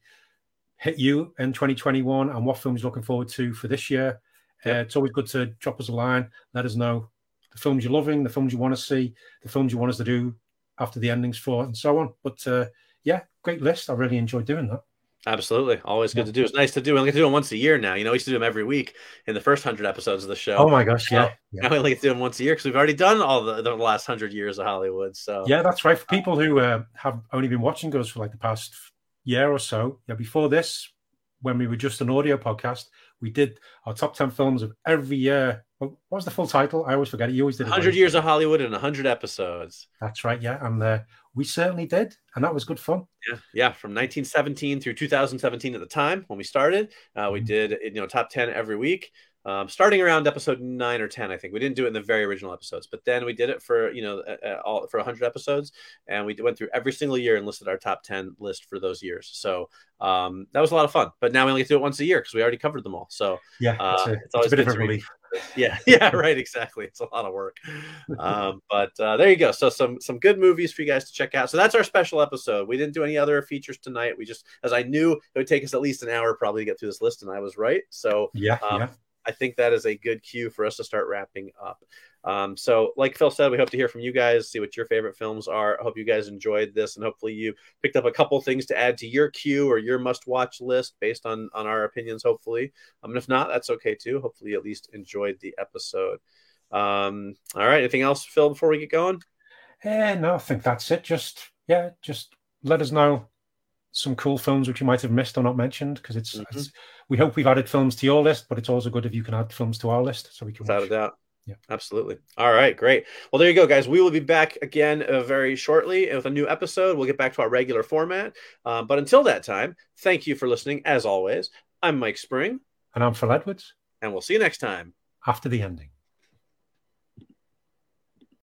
hit you in 2021 and what films you're looking forward to for this year. Uh, it's always good to drop us a line. Let us know the films you're loving, the films you want to see, the films you want us to do after the endings for, and so on. But uh, yeah, great list. I really enjoyed doing that. Absolutely. Always good Yeah. to do. It's nice to do. We only get to do them once a year now. You know, we used to do them every week in the first hundred episodes of the show. Oh my gosh, yeah, Now we only get to do them once a year because we've already done all the, the last hundred years of Hollywood. So yeah. That's right. For people who uh, have only been watching us for like the past year or so, yeah. Before this, when we were just an audio podcast, we did our top ten films of every year. What was the full title? I always forget it. You always did. 100 years of Hollywood and 100 episodes. That's right. Yeah, and uh, we certainly did, and that was good fun. Yeah, yeah, from 1917 through 2017 at the time when we started. Uh, we Mhm. did you know top 10 every week. Um, starting around episode nine or ten, I think we didn't do it in the very original episodes, but then we did it for you know uh, all for 100 episodes, and we went through every single year and listed our top 10 list for those years. So um, that was a lot of fun. But now we only get to do it once a year because we already covered them all. So Yeah, Uh, it's, a, it's it's, always a bit of a relief. yeah yeah right exactly it's a lot of work um, but uh, there you go so some some good movies for you guys to check out so that's our special episode we didn't do any other features tonight we just as i knew it would take us at least an hour probably to get through this list and i was right so Yeah, um, yeah. I think that is a good cue for us to start wrapping up. Um, so, like Phil said, we hope to hear from you guys, see what your favorite films are. I hope you guys enjoyed this, and hopefully you picked up a couple things to add to your queue or your must-watch list based on on our opinions. Hopefully, um, and if not, that's okay too. Hopefully, you at least enjoyed the episode. Um, all right, anything else, Phil, before we get going? Eh, no, I think that's it. Just yeah, just let us know some cool films which you might have missed or not mentioned because it's, Mhm. it's we hope we've added films to your list, but it's also good if you can add films to our list so we can Without a doubt. Yeah. Absolutely. All right, great. Well, there you go, guys. We will be back again uh, very shortly with a new episode. We'll get back to our regular format. Um, but until that time, thank you for listening. As always, I'm Mike Spring, And I'm Phil Edwards and we'll see you next time. after the ending.